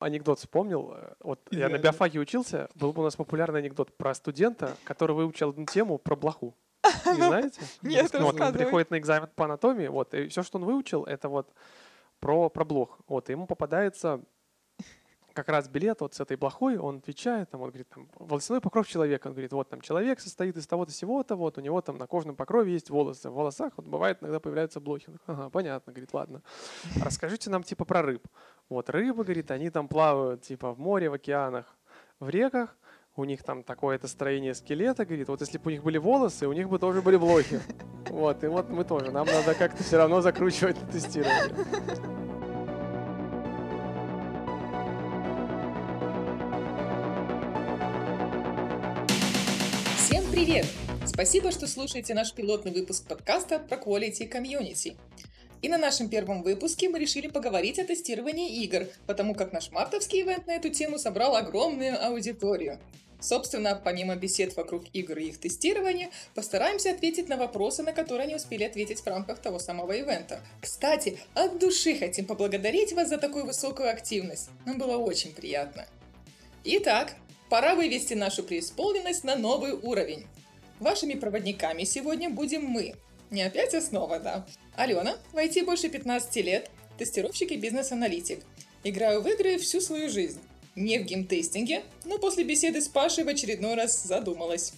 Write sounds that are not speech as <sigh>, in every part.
Анекдот вспомнил. э, Вот я на биофаге учился, был бы у нас популярный анекдот про студента, который выучил одну тему про блоху. <laughs> Не знаете? Нет, вот он приходит на экзамен по анатомии, вот, и все, что он выучил, это вот про, про блох. Вот, и ему попадается как раз билет вот с этой блохой, он отвечает, там, он говорит, там, волосяной покров человека, он говорит, вот там человек состоит из того-то сего-то, вот у него там на кожном покрове есть волосы, в волосах вот бывает иногда появляются блохи. Ага, понятно, говорит, ладно. Расскажите нам типа про рыб. Вот рыбы, говорит, они там плавают типа в море, в океанах, в реках, у них там такое-то строение скелета, говорит, вот если бы у них были волосы, у них бы тоже были блохи. <laughs> Вот, и вот мы тоже, нам надо как-то все равно закручивать на тестирование. Всем привет! Спасибо, что слушаете наш пилотный выпуск подкаста про Quality Community. И на нашем первом выпуске мы решили поговорить о тестировании игр, потому как наш мартовский ивент на эту тему собрал огромную аудиторию. Собственно, помимо бесед вокруг игр и их тестирования, постараемся ответить на вопросы, на которые не успели ответить в рамках того самого ивента. Кстати, от души хотим поблагодарить вас за такую высокую активность. Нам было очень приятно. Итак, пора вывести нашу преисполненность на новый уровень. Вашими проводниками сегодня будем мы. Не опять основа, да. Алена, в IT больше 15 лет, тестировщик и бизнес-аналитик. Играю в игры всю свою жизнь. Не в геймтестинге, но после беседы с Пашей в очередной раз задумалась.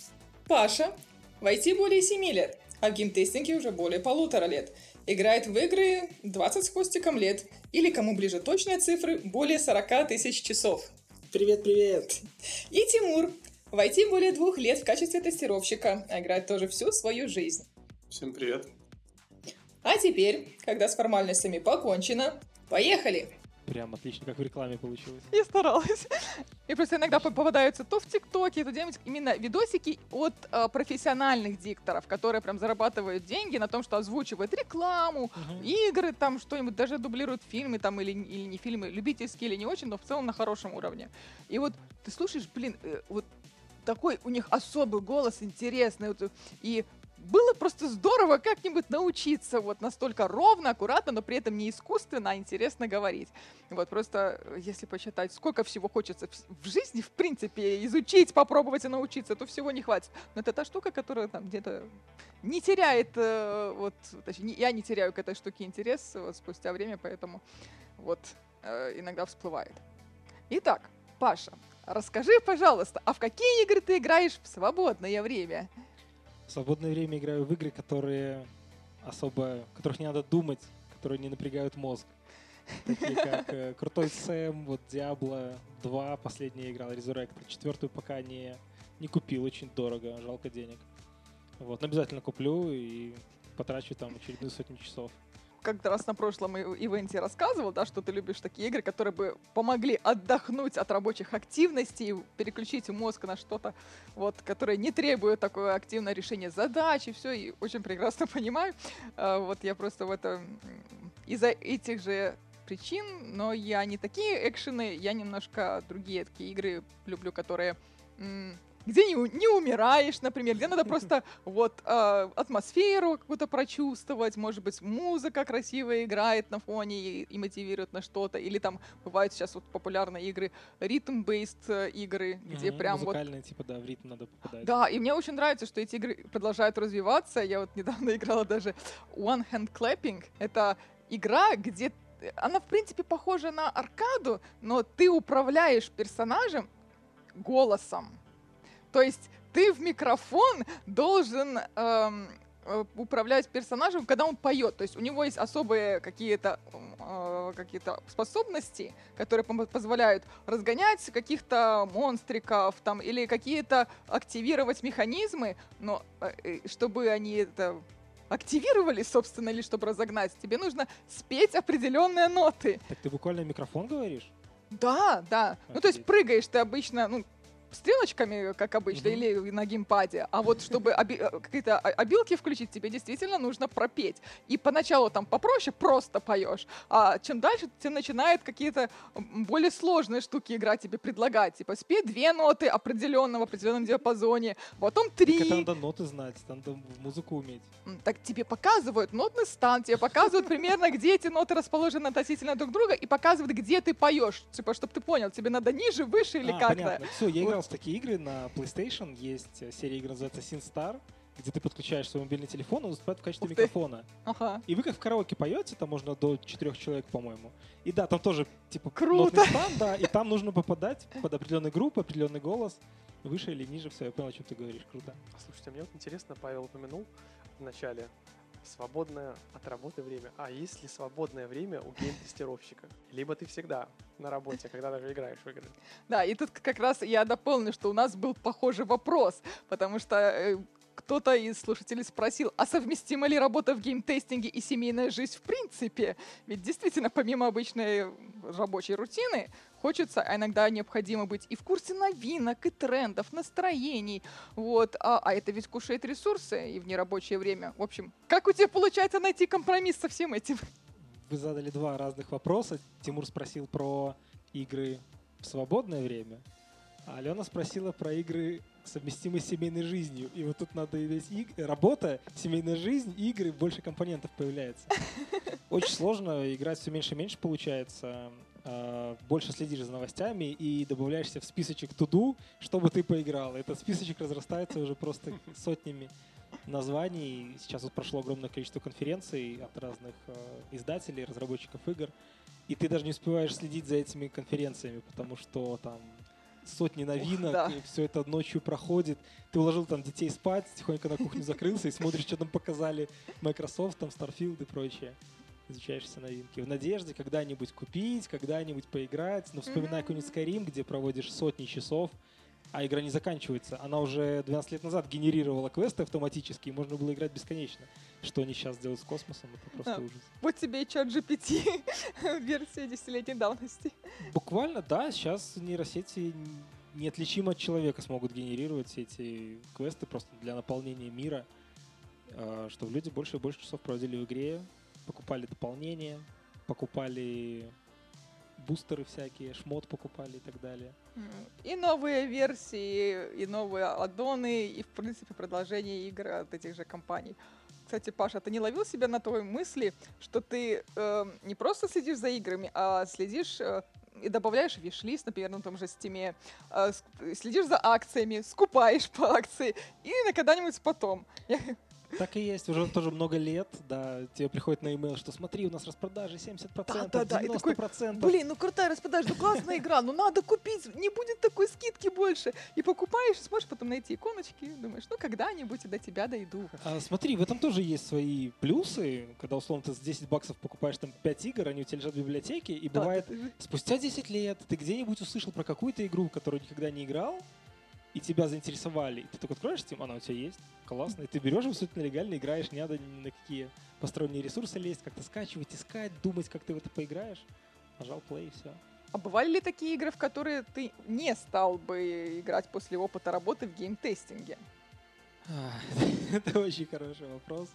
Паша, в IT более 7 лет, а в геймтестинге уже более полутора лет. Играет в игры 20 с хвостиком лет, или кому ближе точные цифры, более 40 тысяч часов. Привет-привет. И Тимур. В IT более двух лет в качестве тестировщика, а играет тоже всю свою жизнь. Всем привет. А теперь, когда с формальностями покончено, поехали! Прям отлично, как в рекламе получилось. Я старалась. И просто иногда по- попадаются то в ТикТоке, то где-нибудь именно видосики от э, профессиональных дикторов, которые прям зарабатывают деньги на том, что озвучивают рекламу, игры, там что-нибудь, даже дублируют фильмы там или, или не фильмы, любительские или не очень, но в целом на хорошем уровне. И вот ты слушаешь, блин, э, вот такой у них особый голос интересный, вот, и было просто здорово как-нибудь научиться вот настолько ровно, аккуратно, но при этом не искусственно, а интересно говорить. Вот просто, э, если посчитать, сколько всего хочется в- жизни, в принципе, изучить, попробовать и научиться, то всего не хватит. Но это та штука, которая там где-то не теряет, э, вот, точнее, не- я не теряю к этой штуке интерес вот, спустя время, поэтому вот э, иногда всплывает. Итак, Паша, расскажи, пожалуйста, а в какие игры ты играешь в свободное время? В свободное время играю в игры, которые особо, которых не надо думать, которые не напрягают мозг. Такие как э, Крутой Сэм, вот Диабло 2, последняя играл, Resurrected. Четвертую пока не, не купил, очень дорого, жалко денег. Вот, но обязательно куплю и потрачу там очередную сотню часов. Как-то раз на прошлом ивенте рассказывал, да, что ты любишь такие игры, которые бы помогли отдохнуть от рабочих активностей, переключить мозг на что-то, вот, которое не требует такое активное решение задач и все, и очень прекрасно <laughs> понимаю. А, Вот я просто в этом из-за этих же причин, но я не такие экшены, я немножко другие такие игры люблю, которые где не, не умираешь, например, где надо просто <laughs> вот э, атмосферу какую-то прочувствовать, может быть, музыка красиво играет на фоне и, и мотивирует на что-то, или там бывают сейчас вот популярные игры, ритм-based э, игры, где Мгм, прям вот Музыкальные, типа, да, в ритм надо попадать. да, и мне очень нравится, что эти игры продолжают развиваться. Я вот недавно <laughs> играла даже One Hand Clapping. Это игра, где она, в принципе, похожа на аркаду, но ты управляешь персонажем голосом. То есть ты в микрофон должен эм, э, управлять персонажем, когда он поет. То есть у него есть особые какие-то э, какие-то способности, которые позволяют разгонять каких-то монстриков там или какие-то активировать механизмы, но э, э, чтобы они это активировали, собственно, или чтобы разогнать, тебе нужно спеть определенные ноты. Так ты буквально микрофон говоришь? Да, да. Ну, то есть Офигеть. прыгаешь ты обычно, ну, стрелочками, как обычно, Мгм. или на геймпаде, а вот чтобы оби- э, какие-то о- обилки включить, тебе действительно нужно пропеть. И поначалу там попроще, просто поешь, а чем дальше, тем начинает какие-то более сложные штуки игра тебе предлагать. Типа спей две ноты определенно в определенном диапазоне, потом три. Так это надо ноты знать, надо музыку уметь. Так тебе показывают нотный стан, тебе показывают примерно, где эти ноты расположены относительно друг друга, и показывают, где ты поешь. Типа, чтобы ты понял, тебе надо ниже, выше или а, как-то. Все, я играл в такие игры на PlayStation. Есть э, серия игр, называется SingStar, где ты подключаешь свой мобильный телефон, он выступает в качестве Ух микрофона. Ага. И вы как в караоке поете, там можно до четырех человек, по-моему. И да, там тоже типа Круто. стан, да, и там нужно попадать под определенный группу, определенный голос, выше или ниже, все, я понял, о чем ты говоришь, круто. Слушайте, мне вот интересно, Павел упомянул в начале свободное от работы время. А есть ли свободное время у гейм-тестировщика? Либо ты всегда на работе, когда даже играешь в игры. Да, и тут как раз я дополню, что у нас был похожий вопрос, потому что э, кто-то из слушателей спросил, а совместима ли работа в геймтестинге и семейная жизнь в принципе? Ведь действительно, помимо обычной рабочей рутины, хочется, а иногда необходимо быть и в курсе новинок, и трендов, настроений. Вот. А, а это ведь кушает ресурсы и в нерабочее время. В общем, как у тебя получается найти компромисс со всем этим? Вы задали два разных вопроса. Тимур спросил про игры в свободное время, а Алена спросила про игры, совместимые с семейной жизнью. И вот тут надо иметь иг- работа, семейная жизнь, игры, больше компонентов появляется. <laughs> Очень сложно, играть все меньше и меньше получается. А, Больше следишь за новостями и добавляешься в списочек туду, чтобы ты поиграл. Этот списочек разрастается уже просто сотнями названий. Сейчас вот прошло огромное количество конференций от разных э, издателей, разработчиков игр. И ты даже не успеваешь следить за этими конференциями, потому что там сотни новинок, да. и все это ночью проходит. Ты уложил там детей спать, тихонько на кухню закрылся и смотришь, что там показали Microsoft, там Starfield и прочее. Изучаешь все новинки. В надежде когда-нибудь купить, когда-нибудь поиграть. Но вспоминай Мгм. какой-нибудь Skyrim, где проводишь сотни часов, а игра не заканчивается. Она уже 12 лет назад генерировала квесты автоматически, и можно было играть бесконечно. Что они сейчас делают с космосом, это просто Да. ужас. Вот тебе и чат GPT <laughs> версия десятилетней давности. Буквально, да, сейчас нейросети неотличимо от человека смогут генерировать все эти квесты просто для наполнения мира, а, чтобы люди больше и больше часов проводили в игре, покупали дополнения, покупали бустеры всякие, шмот покупали и так далее. И новые версии, и новые аддоны, и, в принципе, продолжение игр от этих же компаний. Кстати, Паша, ты не ловил себя на той мысли, что ты э, не просто следишь за играми, а следишь э, и добавляешь виш-лист, например, на том же стиме, э, следишь за акциями, скупаешь по акции, и на когда-нибудь потом. <laughs> Так и есть, уже тоже много лет, да, тебе приходит на e что смотри, у нас распродажи 70%, Да-да-да, и такой, 90%. Блин, ну крутая распродажа, ну классная игра, ну надо купить, не будет такой скидки больше. И покупаешь, и смотришь потом на эти иконочки, думаешь, ну когда-нибудь и до тебя дойду. А, смотри, в этом тоже есть свои плюсы, когда условно ты с 10 баксов покупаешь там 5 игр, они у тебя лежат в библиотеке, и Да, бывает ты спустя 10 лет ты где-нибудь услышал про какую-то игру, которую никогда не играл, и тебя заинтересовали. И ты такой откроешь Steam, она у тебя есть, классно. И ты берешь абсолютно легально, играешь, не надо ни на какие посторонние ресурсы лезть, как-то скачивать, искать, думать, как ты в это поиграешь. Нажал play и все. А бывали ли такие игры, в которые ты не стал бы играть после опыта работы в геймтестинге? <laughs> Это очень хороший вопрос.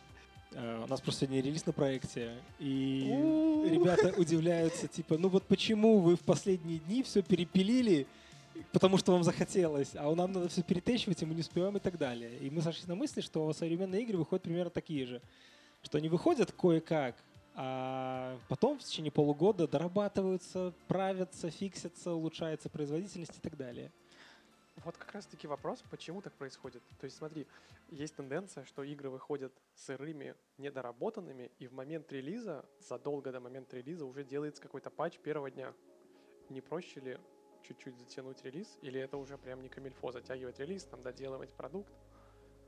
А, У нас просто сегодня релиз на проекте, и ребята удивляются, типа, ну вот почему вы в последние дни все перепилили, потому что вам захотелось, а нам надо все перетащивать, и мы не успеваем и так далее. И мы сошлись на мысли, что современные игры выходят примерно такие же, что они выходят кое-как, а потом в течение полугода дорабатываются, правятся, фиксятся, улучшается производительность и так далее. Вот как раз-таки вопрос, почему так происходит. То есть смотри, есть тенденция, что игры выходят сырыми, недоработанными, и в момент релиза, задолго до момента релиза уже делается какой-то патч первого дня. Не проще ли чуть-чуть затянуть релиз, или это уже прям не камильфо, затягивать релиз, там доделывать продукт?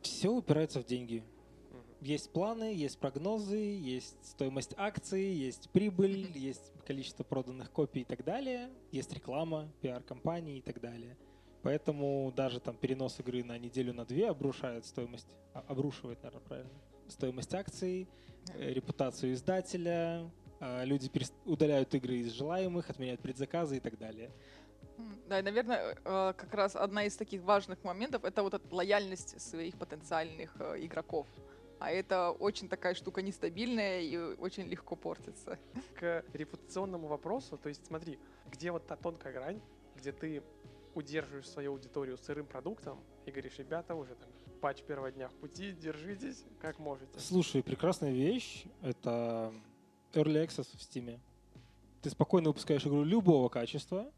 Все упирается в деньги. Мгм. Есть планы, есть прогнозы, есть стоимость акций, есть прибыль, есть количество проданных копий и так далее, есть реклама, пиар-компании и так далее. Поэтому даже там перенос игры на неделю на две обрушает стоимость, а, обрушивает, наверное, правильно, стоимость акций, э, репутацию издателя, а, люди перес- удаляют игры из желаемых, отменяют предзаказы и так далее. Да, и, наверное, э, как раз одна из таких важных моментов это вот эта лояльность своих потенциальных э, игроков. А это очень такая штука нестабильная и очень легко портится. К репутационному вопросу, то есть смотри, где вот та тонкая грань, где ты удерживаешь свою аудиторию сырым продуктом и говоришь, ребята, уже там патч первого дня в пути, держитесь как можете. Слушай, прекрасная вещь — это Early Access в Steam. Ты спокойно выпускаешь игру любого качества,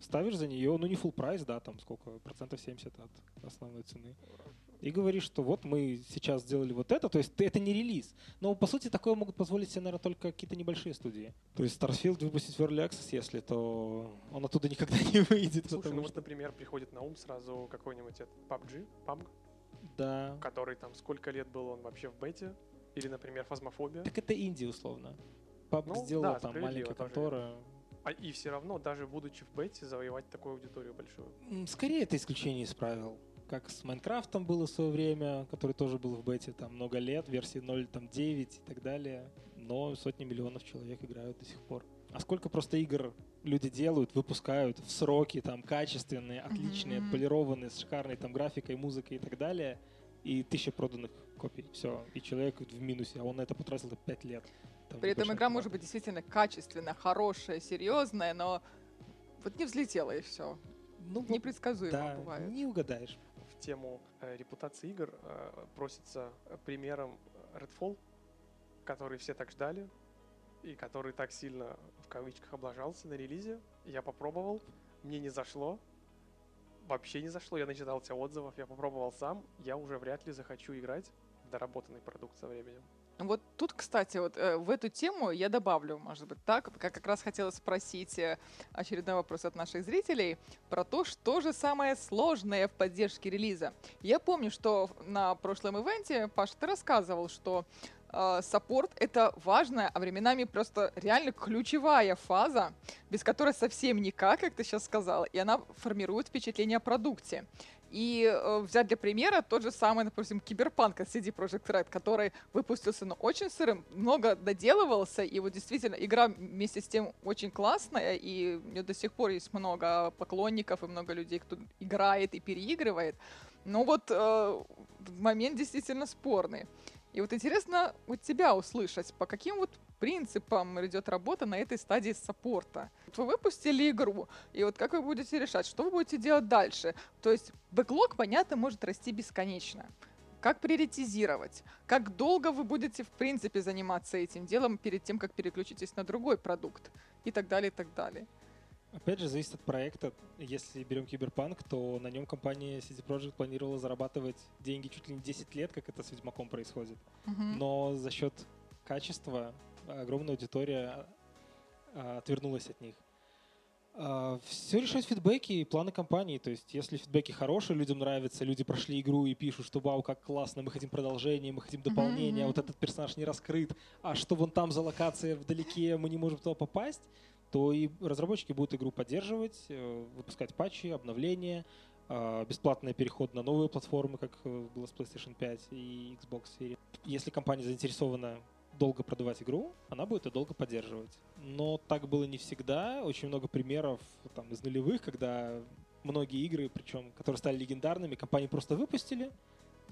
Ставишь за нее, ну не full прайс, да, там сколько, процентов 70 от основной цены. И говоришь, что вот мы сейчас сделали вот это, то есть это не релиз. Но по сути такое могут позволить себе, наверное, только какие-то небольшие студии. То есть Starfield выпустить в Early Access, если, то он оттуда никогда <laughs> не выйдет. Слушай, ну вот, что- например, приходит на ум сразу какой-нибудь этот PUBG, PUBG, Да. который там сколько лет был он вообще в бете, или, например, Фазмофобия. Так это инди условно. Пап Ну, сделала да, там маленькая контора. А и все равно, даже будучи в бете, завоевать такую аудиторию большую. Скорее это исключение из правил. Как с Майнкрафтом было в свое время, который тоже был в бете там много лет, версии 0.9 и так далее. Но сотни миллионов человек играют до сих пор. А сколько просто игр люди делают, выпускают в сроки, там, качественные, отличные, Мгм. полированные, с шикарной там графикой, музыкой и так далее, и тысяча проданных копий. Все. И человек в минусе, а он на это потратил 5 лет. Там При этом игра может быть действительно качественная, хорошая, серьезная, но вот не взлетела и все. ну, Непредсказуемо да, бывает. не угадаешь. В тему э, репутации игр э, просится э, примером Redfall, который все так ждали, и который так сильно, в кавычках, облажался на релизе. Я попробовал, мне не зашло, вообще не зашло, я начитал тебе отзывов, я попробовал сам, я уже вряд ли захочу играть в доработанный продукт со временем. Вот тут, кстати, вот э, в эту тему я добавлю, может быть, так, как как раз хотела спросить э, очередной вопрос от наших зрителей про то, что же самое сложное в поддержке релиза. Я помню, что на прошлом ивенте, Паша, ты рассказывал, что э, саппорт — это важная, а временами просто реально ключевая фаза, без которой совсем никак, как ты сейчас сказала, и она формирует впечатление о продукте. И э, взять для примера тот же самый, допустим, Киберпанк от CD Projekt Red, который выпустился, но очень сырым, много доделывался, и вот действительно игра вместе с тем очень классная, и у нее до сих пор есть много поклонников и много людей, кто играет и переигрывает. Но вот э, момент действительно спорный. И вот интересно от тебя услышать, по каким вот принципам идет работа на этой стадии саппорта. Вот Вы выпустили игру, и вот как вы будете решать, что вы будете делать дальше? То есть бэклог, понятно, может расти бесконечно. Как приоритизировать? Как долго вы будете, в принципе, заниматься этим делом перед тем, как переключитесь на другой продукт? И так далее, и так далее. Опять же, зависит от проекта. Если берем Киберпанк, то на нем компания CD Projekt планировала зарабатывать деньги чуть ли не 10 лет, как это с Ведьмаком происходит. Мгм. Но за счет качества огромная аудитория а, отвернулась от них. Все решают фидбэки и планы компании. То есть, если фидбэки хорошие, людям нравится, люди прошли игру и пишут, что вау, как классно, мы хотим продолжение, мы хотим дополнение, а вот этот персонаж не раскрыт, а что вон там за локация вдалеке, мы не можем туда попасть, то и разработчики будут игру поддерживать, э, выпускать патчи, обновления, а, бесплатный переход на новые платформы, как э, было с PlayStation 5 и Xbox Series. Если компания заинтересована долго продавать игру, она будет ее долго поддерживать. Но так было не всегда. Очень много примеров там, из нулевых, когда многие игры, причем, которые стали легендарными, компании просто выпустили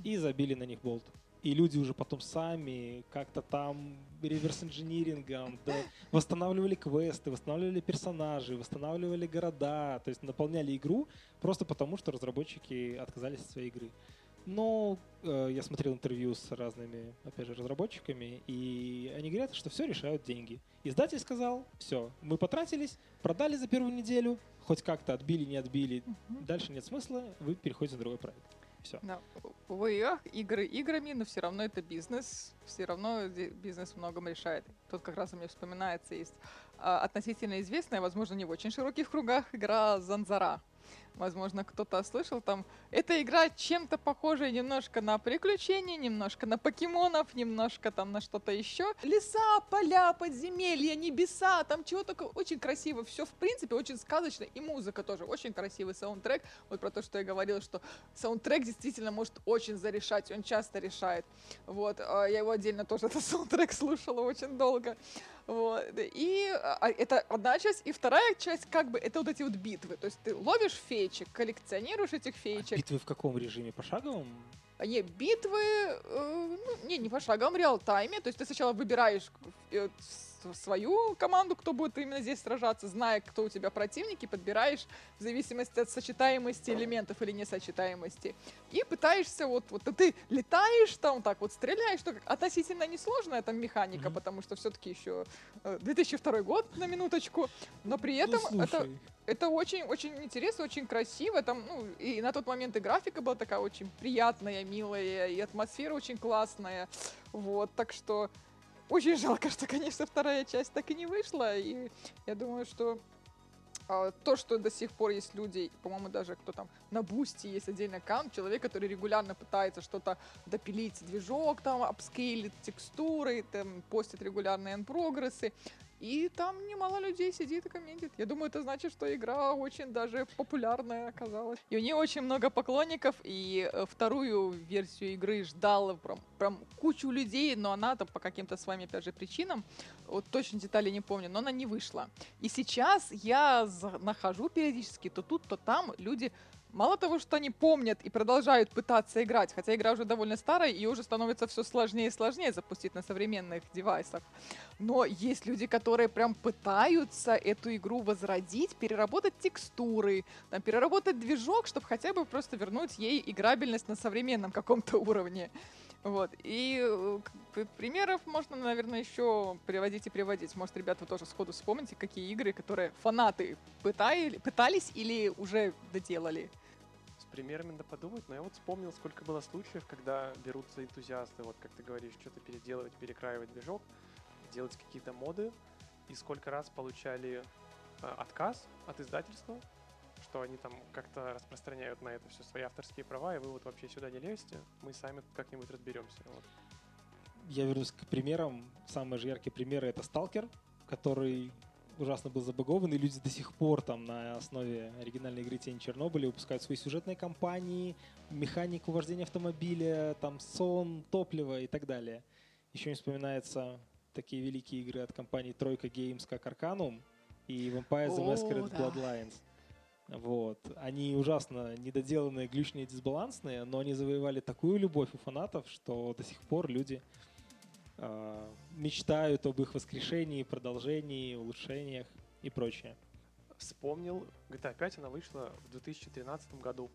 и забили на них болт. И люди уже потом сами как-то там реверс-инжинирингом да, восстанавливали квесты, восстанавливали персонажей, восстанавливали города, то есть наполняли игру просто потому, что разработчики отказались от своей игры. Но э, я смотрел интервью с разными, опять же, разработчиками, и они говорят, что все решают деньги. Издатель сказал, все, мы потратились, продали за первую неделю, хоть как-то отбили, не отбили, дальше нет смысла, вы переходите на другой проект. Все. Да. Играх игры играми, но все равно это бизнес. Все равно бизнес многом решает. Тут как раз у меня вспоминается, есть а, относительно известная, возможно, не в очень широких кругах, игра Занзара. Возможно, кто-то слышал, там, эта игра чем-то похожа немножко на приключения, немножко на покемонов, немножко там на что-то еще. Леса, поля, подземелья, небеса, там чего только очень красиво. Все, в принципе, очень сказочно. И музыка тоже, очень красивый саундтрек. Вот про то, что я говорила, что саундтрек действительно может очень зарешать, он часто решает. Вот, а я его отдельно тоже, <laughs> этот саундтрек слушала очень долго. Вот. И а, это одна часть. И вторая часть, как бы, это вот эти вот битвы. То есть ты ловишь феечек, коллекционируешь этих феечек. Битвы в каком режиме? Пошаговом? А Не, битвы, э, ну, не, не по шагам, реал-тайме. То есть ты сначала выбираешь э, свою команду, кто будет именно здесь сражаться, зная, кто у тебя противники, подбираешь в зависимости от сочетаемости элементов или несочетаемости. И пытаешься, вот, вот ты летаешь там, так вот стреляешь, что относительно несложная там механика, Мгм. потому что все-таки еще э, 2002 год на минуточку, но при этом ну, это это очень-очень интересно, очень красиво. Там, ну, и на тот момент и графика была такая очень приятная, милая, и атмосфера очень классная. Вот, так что очень жалко, что, конечно, вторая часть так и не вышла. И я думаю, что а, то, что до сих пор есть люди, по-моему, даже кто там на Boosty есть отдельный аккаунт, человек, который регулярно пытается что-то допилить, движок там, апскейлит текстуры, там, постит регулярные прогрессы. И там немало людей сидит и комментит. Я думаю, это значит, что игра очень даже популярная оказалась. И у нее очень много поклонников, и э, вторую версию игры ждала прям, прям кучу людей, но она там по каким-то с вами, опять же, причинам, вот точно детали не помню, но она не вышла. И сейчас я нахожу периодически то тут, то там люди Мало того, что они помнят и продолжают пытаться играть, хотя игра уже довольно старая, и уже становится все сложнее и сложнее запустить на современных девайсах. Но есть люди, которые прям пытаются эту игру возродить, переработать текстуры, там, переработать движок, чтобы хотя бы просто вернуть ей играбельность на современном каком-то уровне. Вот. И э, примеров можно, наверное, еще приводить и приводить. Может, ребята, вы тоже сходу вспомните, какие игры, которые фанаты пытали, пытались или уже доделали. Примерами надо подумать, но я вот вспомнил, сколько было случаев, когда берутся энтузиасты, вот как ты говоришь, что-то переделывать, перекраивать движок, делать какие-то моды, и сколько раз получали э, отказ от издательства, что они там как-то распространяют на это все свои авторские права, и вы вот вообще сюда не лезьте, мы сами как-нибудь разберемся. Вот. я вернусь к примерам. Самые же яркие примеры это Сталкер, который ужасно был забагован, и люди до сих пор там на основе оригинальной игры Тень Чернобыля выпускают свои сюжетные кампании, механику вождения автомобиля, там сон, топливо и так далее. Еще не вспоминаются такие великие игры от компании Тройка Games, как Arcanum и Vampire the Masquerade да. Bloodlines. Вот. Они ужасно недоделанные, глючные, дисбалансные, но они завоевали такую любовь у фанатов, что до сих пор люди а, мечтают об их воскрешении, продолжении, улучшениях и прочее. Вспомнил, GTA 5 она вышла в 2013 году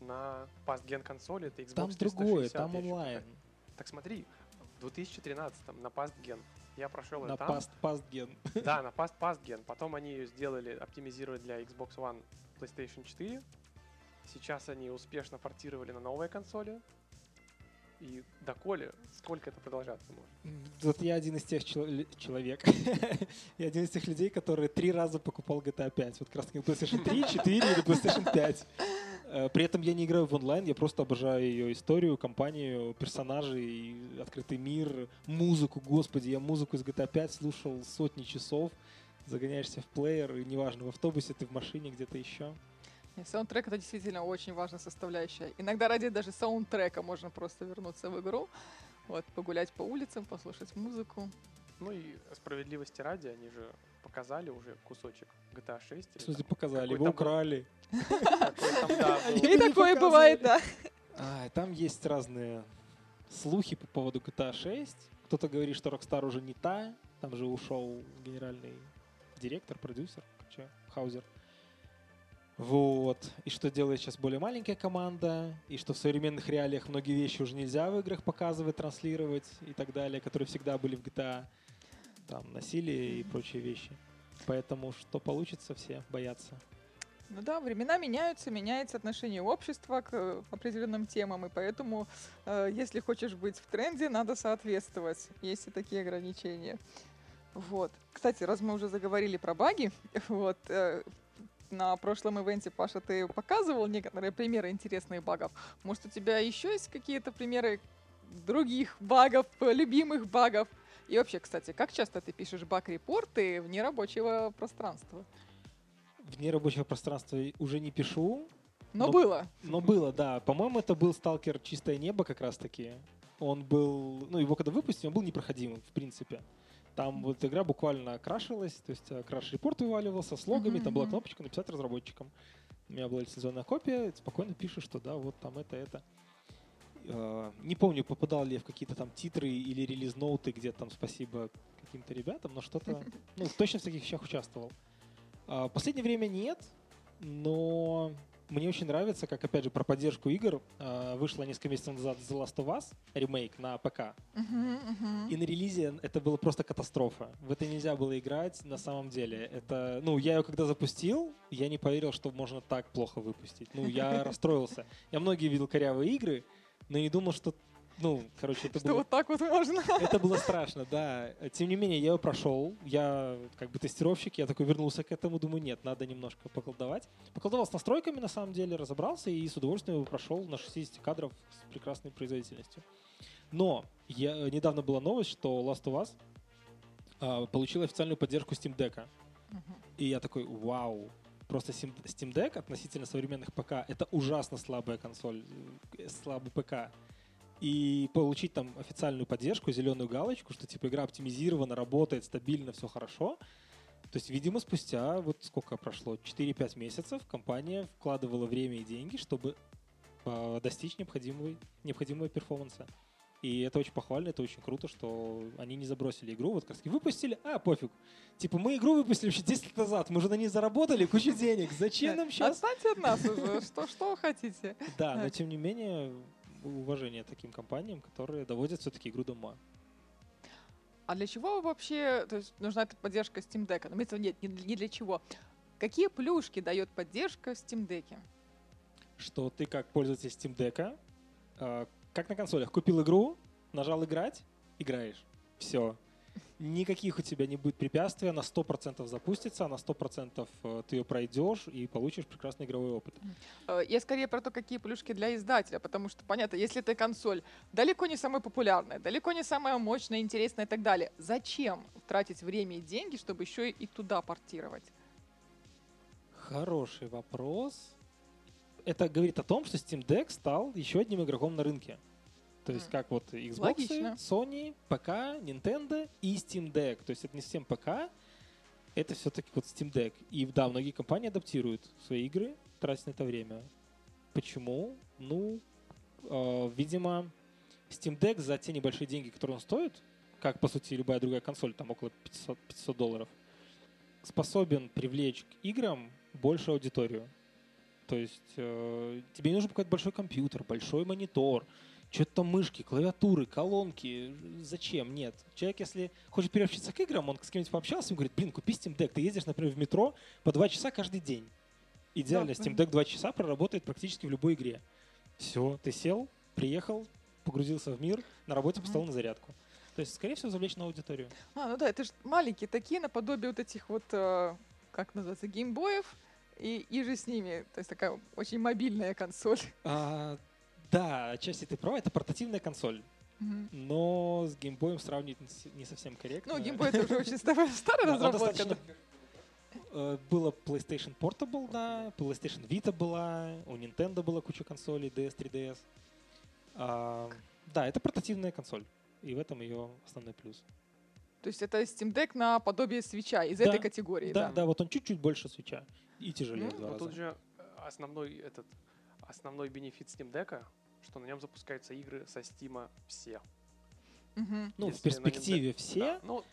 на Gen консоли, это Xbox Там 360, другое, там онлайн. так- смотри, в 2013 на Gen я прошел На это там. past <laughs> gen. Да, на <laughs> Past Gen. Потом они ее сделали, оптимизировали для Xbox One, PlayStation 4. Сейчас они успешно портировали на новые консоли. И доколе, сколько это продолжаться может? Вот я один из тех чело- человек. <laughs> я один из тех людей, которые три раза покупал GTA 5. Вот как раз PlayStation 3, 4 или PlayStation 5. Э, При этом я не играю в онлайн, я просто обожаю ее историю, компанию, персонажей, открытый мир, музыку. Господи, я музыку из GTA 5 слушал сотни часов. Загоняешься в плеер, и неважно, в автобусе ты в машине, где-то еще. Нет, Саундтрек это действительно очень важная составляющая. Иногда ради даже саундтрека можно просто вернуться в игру, вот, погулять по улицам, послушать музыку. Ну и справедливости ради, они же показали уже кусочек GTA 6. В или смысле, показали, его украли. И такое бывает, да. А, там есть разные слухи по поводу GTA 6. Кто-то говорит, что Rockstar уже не та. Там же ушел генеральный директор, продюсер, Хаузер. Вот. И что делает сейчас более маленькая команда. И что в современных реалиях многие вещи уже нельзя в играх показывать, транслировать и так далее, которые всегда были в GTA. Там насилие и прочие вещи. Поэтому что получится, все боятся. Ну да, времена меняются, меняется отношение общества к э, определенным темам, и поэтому, э, если хочешь быть в тренде, надо соответствовать. Есть и такие ограничения. Вот. Кстати, раз мы уже заговорили про баги, <laughs> вот, э, на прошлом ивенте, Паша, ты показывал некоторые примеры интересных багов. Может, у тебя еще есть какие-то примеры других багов, любимых багов? И вообще, кстати, как часто ты пишешь баг-репорты вне рабочего пространства? Вне рабочего пространства уже не пишу, Но, Но- было. но было, да. По-моему, это был Сталкер Чистое небо как раз-таки. Он был, ну, его когда выпустили, он был непроходимым, в принципе. Там вот игра буквально крашилась, то есть э, краш-репорт вываливался с логами, там была кнопочка написать разработчикам. У меня была лицензионная копия, спокойно пишешь, что да, вот там это, это. Э, Не помню, попадал ли я в какие-то там титры или релиз-ноуты, где там спасибо каким-то ребятам, но что-то, <laughs> ну, точно в таких вещах участвовал. А, последнее время нет, но мне очень нравится, как, опять же, про поддержку игр а, вышла несколько месяцев назад The Last of Us ремейк на ПК. Мгм, мгм. И на релизе это было просто катастрофа. В это нельзя было играть на самом деле. Это, ну, я ее когда запустил, я не поверил, что можно так плохо выпустить. Ну, я <laughs> расстроился. Я многие видел корявые игры, но не думал, что, ну, короче, это Что было... вот так вот можно? Это было страшно, да. Тем не менее, я его прошел. Я как бы тестировщик, я такой вернулся к этому, думаю, нет, надо немножко поколдовать. Поколдовал с настройками, на самом деле, разобрался и с удовольствием его прошел на 60 кадров с прекрасной производительностью. Но я, недавно была новость, что Last of Us а, получил официальную поддержку Steam Deck. И я такой, вау. Просто Steam Steam Deck относительно современных ПК это ужасно слабая консоль, э, слабый ПК. И получить там официальную поддержку, зеленую галочку, что типа игра оптимизирована, работает стабильно, все хорошо. То есть, видимо, спустя вот сколько прошло, 4-5 месяцев компания вкладывала время и деньги, чтобы э, достичь необходимой, необходимого перформанса. И это очень похвально, это очень круто, что они не забросили игру. Вот раз выпустили, а, пофиг. Типа, мы игру выпустили еще 10 лет назад, мы уже на ней заработали кучу денег. Зачем нам сейчас? Отстаньте от нас уже. Что, что хотите? Да, но тем не менее, уважение таким компаниям, которые доводят все-таки игру до ума. А для чего вообще то есть, нужна эта поддержка Steam Deck? Ну, нет, не, не для чего. Какие плюшки дает поддержка в Steam Deck? Что ты как пользователь Steam Deck, э, как на консолях, купил игру, нажал играть, играешь. Все. Никаких у тебя не будет препятствия, на 100% запустится, на 100% э, ты ее пройдешь и получишь прекрасный игровой опыт. Э, Я скорее про то, какие плюшки для издателя, потому что, понятно, если эта консоль далеко не самая популярная, далеко не самая мощная, интересная и так далее, зачем тратить время и деньги, чтобы еще и туда портировать? Хороший вопрос. Это говорит о том, что Steam Deck стал еще одним игроком на рынке. То есть как вот Xbox, Логично. Sony, ПК, Nintendo и Steam Deck. То есть это не совсем ПК, это все-таки вот Steam Deck. И да, многие компании адаптируют свои игры, тратят на это время. Почему? Ну, э, видимо, Steam Deck за те небольшие деньги, которые он стоит, как, по сути, любая другая консоль, там около 500, 500 долларов, способен привлечь к играм большую аудиторию. То есть э, тебе не нужен какой-то большой компьютер, большой монитор, что-то там мышки, клавиатуры, колонки. Зачем? Нет. Человек, если хочет приобщиться к играм, он с кем-нибудь пообщался, ему говорит, блин, купи Steam Deck. Ты ездишь, например, в метро по два часа каждый день. Идеально. Да. Steam Deck два часа проработает практически в любой игре. Все, ты сел, приехал, погрузился в мир, на работе поставил на зарядку. То есть, скорее всего, завлечь на аудиторию. А, ну да, это же маленькие такие, наподобие вот этих вот, э, как называется, геймбоев, и, и же с ними. То есть такая очень мобильная консоль. А, да, отчасти ты права, это портативная консоль. Мгм. Но с геймбоем сравнить не совсем корректно. Ну, геймбой это уже очень старая, <laughs> разработка. достаточно- Э, Было PlayStation Portable, да, PlayStation Vita была, у Nintendo была куча консолей, DS, 3DS. А, да, это портативная консоль, и в этом ее основной плюс. То есть это Steam Deck на подобие свеча из Да, этой категории, Да, да? да, вот он чуть-чуть больше свеча и тяжелее Ну, в два Но раза. тут же э, основной этот основной бенефит Steam Deck, что на нем запускаются игры со Steam все. Мгм. Ну, в если на перспективе Nintendo- все, Да, Ну,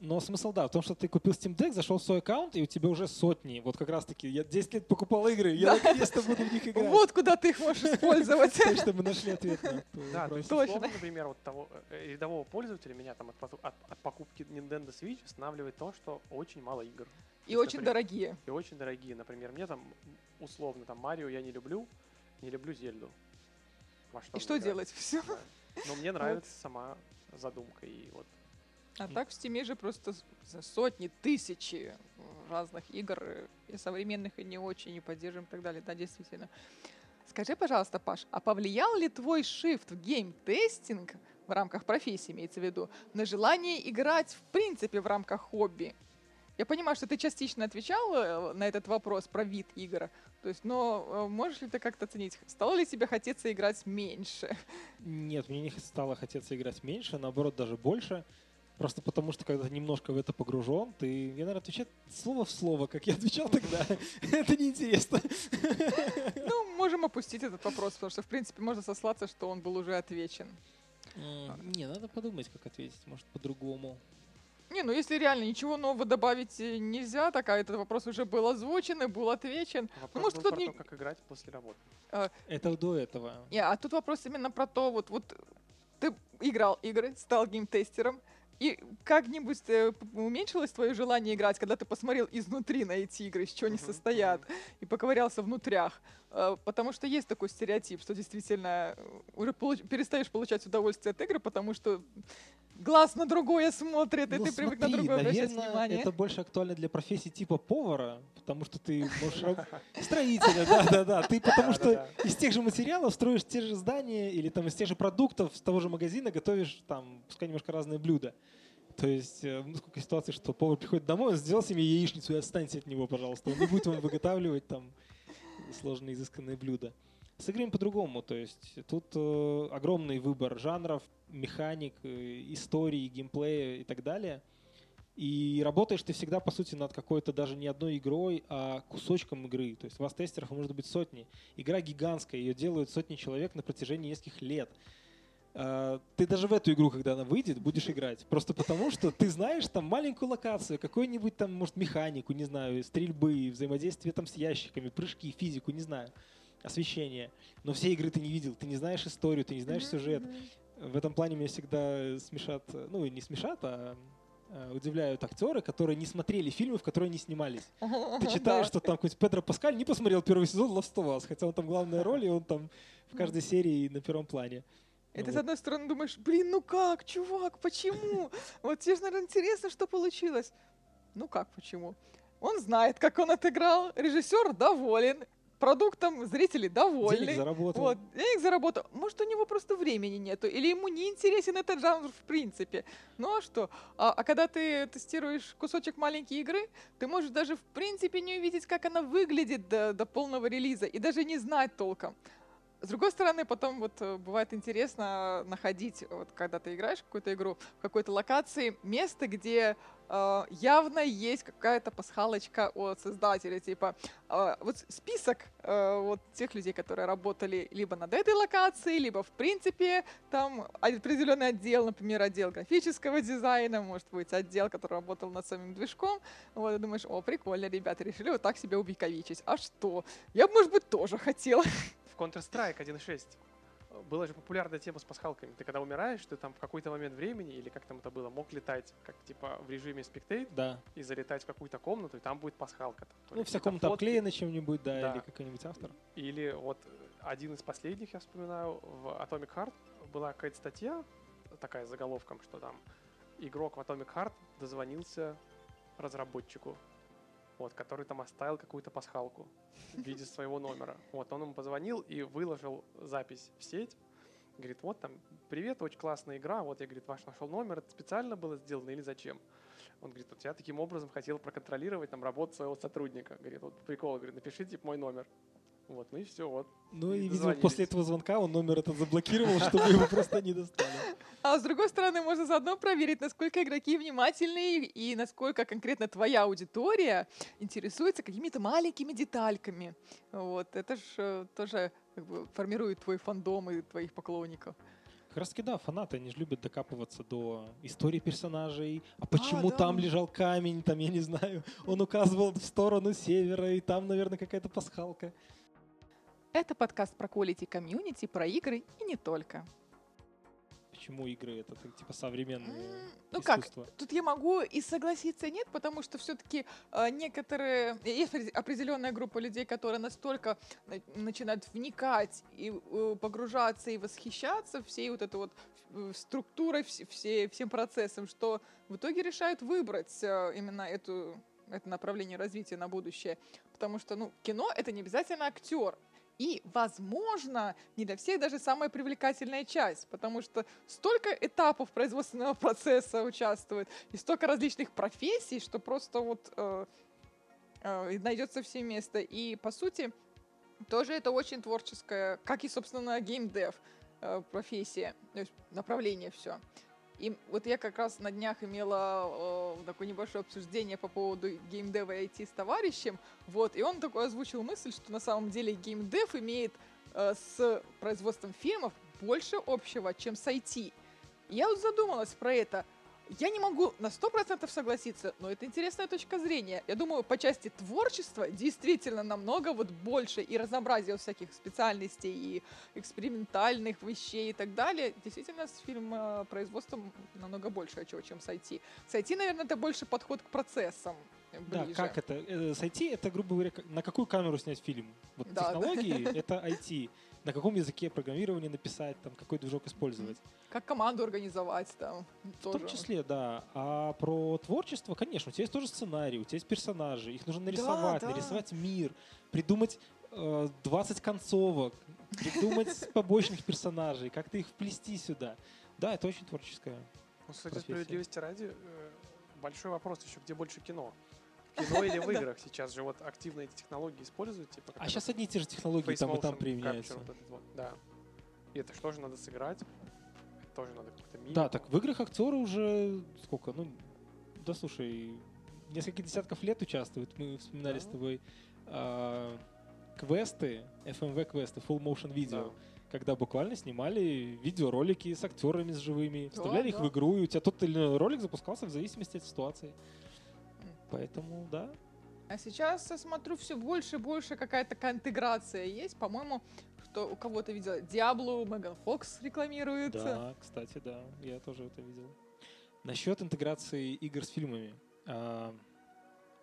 но смысл, да, в том, что ты купил Steam Deck, зашел в свой аккаунт, и у тебя уже сотни. Вот как раз-таки, я 10 лет покупал игры, я наконец-то буду в них играть. Вот куда ты их можешь использовать. <laughs> Так что мы нашли ответ на да, то вопрос. есть, Точно. например, вот того э, рядового пользователя меня там от, покупки Nintendo Switch останавливает то, что очень мало игр. И очень дорогие. И очень дорогие. Например, мне там условно там Марио я не люблю, не люблю Зельду. Во И мне что играть. делать? <laughs> Все. Да. Но мне нравится сама задумка и вот А так в Стиме же просто сотни, тысячи разных игр, э, и современных, и не очень, и поддерживаем и так далее. Да, действительно. Скажи, пожалуйста, Паш, а повлиял ли твой shift в game testing в рамках профессии, имеется в виду, на желание играть в принципе в рамках хобби? Я понимаю, что ты частично отвечал э, на этот вопрос про вид игр, то есть, но э, можешь ли ты как-то оценить, стало ли тебе хотеться играть меньше? Нет, мне не стало хотеться играть меньше, наоборот, даже больше. Просто потому, что когда ты немножко в это погружен, ты, я, наверное, отвечать слово в слово, как я отвечал тогда. <laughs> Это неинтересно. Ну, можем опустить этот вопрос, потому что, в принципе, можно сослаться, что он был уже отвечен. Не, надо подумать, как ответить, может, по-другому. Не, ну если реально ничего нового добавить э, нельзя, так а этот вопрос уже был озвучен и был отвечен. Вопрос может, был кто-то про не- то, как играть после работы. Это до этого. Не, а тут вопрос именно про то, вот, вот ты играл игры, стал геймтестером, и как-нибудь э, уменьшилось твое желание играть, когда ты посмотрел изнутри на эти игры, из чего они состоят, и поковырялся внутрях. Э, Потому что есть такой стереотип, что действительно э, уже получ- перестаешь получать удовольствие от игры, потому что глаз на другое смотрит, и Ну, ты привык на смотри, другое обращать наверное, внимание. это больше актуально для профессии типа повара, потому что ты можешь... Строителя, да-да-да. Ты потому что из тех же материалов строишь те же здания или там из тех же продуктов с того же магазина готовишь там, пускай немножко разные блюда. То есть, э, ну, сколько ситуаций, что повар приходит домой, он сделал себе яичницу и отстаньте от него, пожалуйста. Он не будет вам выготавливать там сложные изысканные блюда. С играми по-другому, то есть тут э, огромный выбор жанров, механик, э, истории, геймплея и так далее. И работаешь ты всегда, по сути, над какой-то даже не одной игрой, а кусочком игры. То есть вас тестеров может быть сотни. Игра гигантская, ее делают сотни человек на протяжении нескольких лет. А, Ты даже в эту игру, когда она выйдет, будешь играть. Просто потому, что ты знаешь там маленькую локацию, какую-нибудь там, может, механику, не знаю, стрельбы, взаимодействие там с ящиками, прыжки, физику, не знаю, освещение. Но все игры ты не видел, ты не знаешь историю, ты не знаешь сюжет. В этом плане меня всегда смешат, ну и не смешат, а э, удивляют актеры, которые не смотрели фильмы, в которые они снимались. <laughs> Ты читаешь, что там какой-нибудь Педро Паскаль не посмотрел первый сезон Last of Us, хотя он там главная роль, и он там в каждой серии на первом плане. И ты, Вот. с одной стороны, думаешь, блин, ну как, чувак, почему? Вот тебе же, наверное, интересно, что получилось. Ну как, почему? Он знает, как он отыграл, режиссер доволен, продуктом зрители довольны. Денег заработал. Вот, денег заработал. Может, у него просто времени нету, или ему не интересен этот жанр в принципе. Ну а что? А, а когда ты тестируешь кусочек маленькой игры, ты можешь даже в принципе не увидеть, как она выглядит до, до полного релиза, и даже не знать толком. С другой стороны, потом вот э, бывает интересно находить, вот когда ты играешь какую-то игру, в какой-то локации, место, где э, явно есть какая-то пасхалочка от создателя, типа э, вот список э, вот тех людей, которые работали либо над этой локацией, либо в принципе там определенный отдел, например, отдел графического дизайна, может быть, отдел, который работал над самим движком. Вот, думаешь, о, прикольно, ребята, решили вот так себя увековечить. А что? Я бы, может быть, тоже хотела. Counter-Strike 1.6 была же популярная тема с пасхалками. Ты когда умираешь, ты там в какой-то момент времени, или как там это было, мог летать, как типа в режиме спектейт, Да. и залетать в какую-то комнату, и там будет пасхалка. Там, Ну, вся комната обклеена чем-нибудь, да, Да. или какой-нибудь автор. Или вот один из последних, я вспоминаю, в Atomic Heart была какая-то статья, такая с заголовком, что там игрок в Atomic Heart дозвонился разработчику, вот, который там оставил какую-то пасхалку в виде своего номера. Вот, он ему позвонил и выложил запись в сеть. Говорит, вот там, привет, очень классная игра, вот я, говорит, ваш нашел номер, это специально было сделано или зачем? Он говорит, вот я таким образом хотел проконтролировать там работу своего сотрудника. Говорит, вот прикол, говорит, напишите типа, мой номер. Вот, ну и все, вот. Ну И и, видимо, после этого звонка он номер этот заблокировал, чтобы его просто не достали. А с другой стороны, можно заодно проверить, насколько игроки внимательны и насколько конкретно твоя аудитория интересуется какими-то маленькими детальками. Вот, это же тоже как бы, формирует твой фандом и твоих поклонников. Как раз таки, да, фанаты, они же любят докапываться до истории персонажей. А почему да. там лежал камень, там, я не знаю, он указывал в сторону севера, и там, наверное, какая-то пасхалка. Это подкаст про quality комьюнити, про игры и не только. Почему игры это типа современное Ну как, искусство? тут я могу и согласиться, и нет, потому что все-таки некоторые, есть опре- определенная группа людей, которые настолько на- начинают вникать и э, погружаться и восхищаться всей вот этой вот э, структурой, вс- все, всем процессом, что в итоге решают выбрать э, именно эту, это направление развития на будущее. Потому что, ну, кино — это не обязательно актер. И, возможно, не для всех даже самая привлекательная часть, потому что столько этапов производственного <laughs> процесса участвует, и столько различных профессий, что просто вот э, э, найдется все место. И, по сути, тоже это очень творческая, как и, собственно, геймдев э, профессия, то есть направление все. И вот я как раз на днях имела э, такое небольшое обсуждение по поводу геймдева и IT с товарищем, вот, и он такой озвучил мысль, что на самом деле геймдев имеет э, с производством фильмов больше общего, чем с IT. Я вот задумалась про это. Я не могу на 100% согласиться, но это интересная точка зрения. Я думаю, по части творчества действительно намного вот больше и разнообразия всяких специальностей и экспериментальных вещей и так далее. Действительно, с фильмопроизводством намного больше, чем с IT. С IT, наверное, это больше подход к процессам. э, Да, ближе. как это? Э, С IT это, грубо говоря, на какую камеру снять фильм? Вот Да, да. технологии <laughs> это IT. На каком языке программирования написать, там, какой движок использовать. Как команду организовать там. В том числе, да. А про творчество, конечно, у тебя есть тоже сценарий, у тебя есть персонажи, их нужно нарисовать, да. нарисовать мир, придумать э, 20 концовок, придумать побочных персонажей, как-то их вплести сюда. Да, это очень творческое. Ну, кстати, профессия. справедливости ради, э, большой вопрос еще, где больше кино? Кино или <laughs> в играх? Сейчас же вот активно эти технологии используют. Типа, А сейчас одни и те же технологии там и там применяются. вот этот вот, Да. И это же надо сыграть? Это тоже надо как-то мимику. Да, так в играх актеры уже сколько, ну, да слушай, несколько десятков лет участвуют. Мы вспоминали с Да. тобой а, квесты, FMV квесты, full motion video, Да. когда буквально снимали видеоролики с актерами, с живыми, Да, вставляли их да. в игру, и у тебя тот или иной ролик запускался в зависимости от ситуации. Поэтому, да. А сейчас я смотрю все больше и больше какая-то такая интеграция есть. По-моему, что у кого-то видела Диаблу, Меган Фокс рекламируется. Да, кстати, да, я тоже это видел. Насчет интеграции игр с фильмами. А,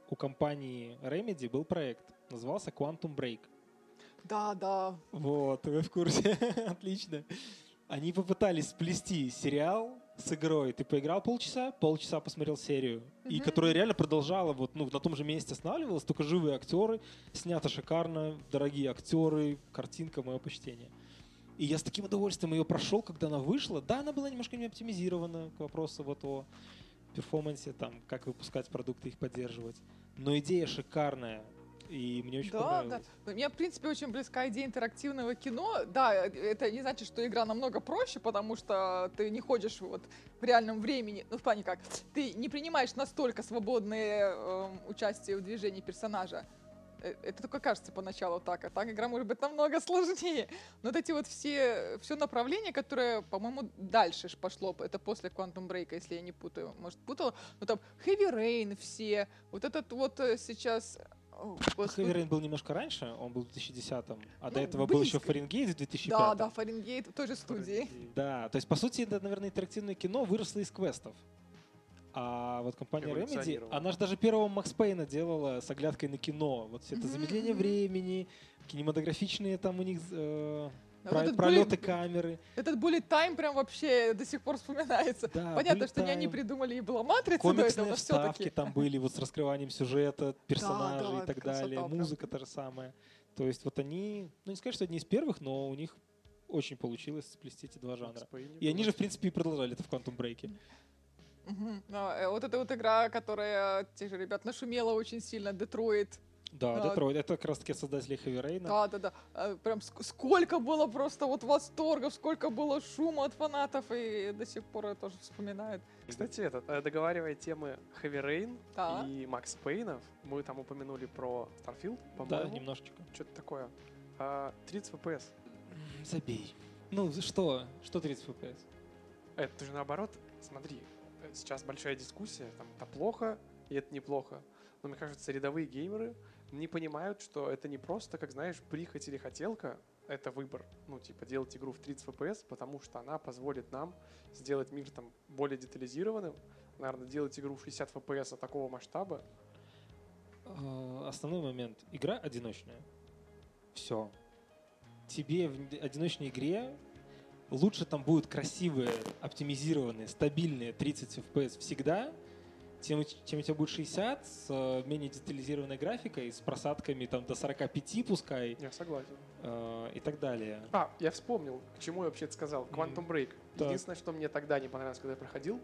у компании Remedy был проект, назывался Quantum Break. Да, да. Вот, вы в курсе. <laughs> Отлично. Они попытались сплести сериал с игрой. Ты поиграл полчаса, полчаса посмотрел серию. И Мгм. которая реально продолжала, вот, ну, на том же месте останавливалась, только живые актеры, снято шикарно, дорогие актеры, картинка, мое почтение. И я с таким удовольствием ее прошел, когда она вышла. Да, она была немножко не оптимизирована к вопросу вот о перформансе, там, как выпускать продукты, их поддерживать. Но идея шикарная. И мне очень Да, да. понравилось. Мне, в принципе, очень близка идея интерактивного кино. Да, это не значит, что игра намного проще, потому что ты не ходишь вот в реальном времени. Ну, в плане как, ты не принимаешь настолько свободное эм, участие в движении персонажа. Э, Это только кажется поначалу так, а так игра может быть намного сложнее. Но вот эти вот все, все направления, которое, по-моему, дальше ж пошло, это после Quantum Break, если я не путаю, может, путала, ну там Heavy Rain все, вот этот вот э, сейчас... господи. Heavy Rain был немножко раньше, он был в 2010-м, а до Ну, этого был еще близко. Фаренгейт в 2005 Да, да, Фаренгейт в той же студии. Да, то есть, по сути, это, наверное, интерактивное кино выросло из квестов. А вот компания Remedy, она же даже первого Макс Пейна делала с оглядкой на кино. Вот все это замедление времени, кинематографичные там у них э, про- вот этот пролеты bullet- камеры. Этот Bullet Time прям вообще до сих пор вспоминается. Да, Понятно, что не они Time. придумали и была матрица до Комиксные этого, но вставки все-таки. там были вот с раскрыванием сюжета, персонажей да, и так далее. прям. Музыка та же самая. То есть вот они, ну не сказать, что одни из первых, но у них очень получилось сплести эти два жанра. И они же, в принципе, и продолжали это в Quantum Break. А, э, Вот эта вот игра, которая тех же ребят нашумела очень сильно, Детройт. Да, Да. Детройт. Это как раз таки создатели Heavy Rain. Да, да, да. А, Прям ск- сколько было просто вот восторгов, сколько было шума от фанатов, и до сих пор это тоже вспоминают. Кстати, этот, э, договаривая темы Heavy Rain Да. и Макс Пейнов, мы там упомянули про Starfield, Да, по-моему. немножечко. Что-то такое. А, 30 FPS. Забей. Ну, за что? Что 30 FPS? Это же наоборот, смотри, э, сейчас большая дискуссия, там, это плохо, и это неплохо. Но мне кажется, рядовые геймеры не понимают, что это не просто, как знаешь, прихоть или хотелка, это выбор. Ну, типа, делать игру в 30 FPS, потому что она позволит нам сделать мир там более детализированным, наверное, делать игру в 60 FPS от такого масштаба. Э, Основной момент. Игра одиночная. Все. Тебе в одиночной игре лучше там будут красивые, оптимизированные, стабильные 30 FPS всегда, чем, чем у тебя будет 60 с э, менее детализированной графикой, с просадками там до 45 пускай Я согласен. э, и так далее. А, я вспомнил, к чему я вообще это сказал. Quantum Break. Так. Единственное, что мне тогда не понравилось, когда я проходил,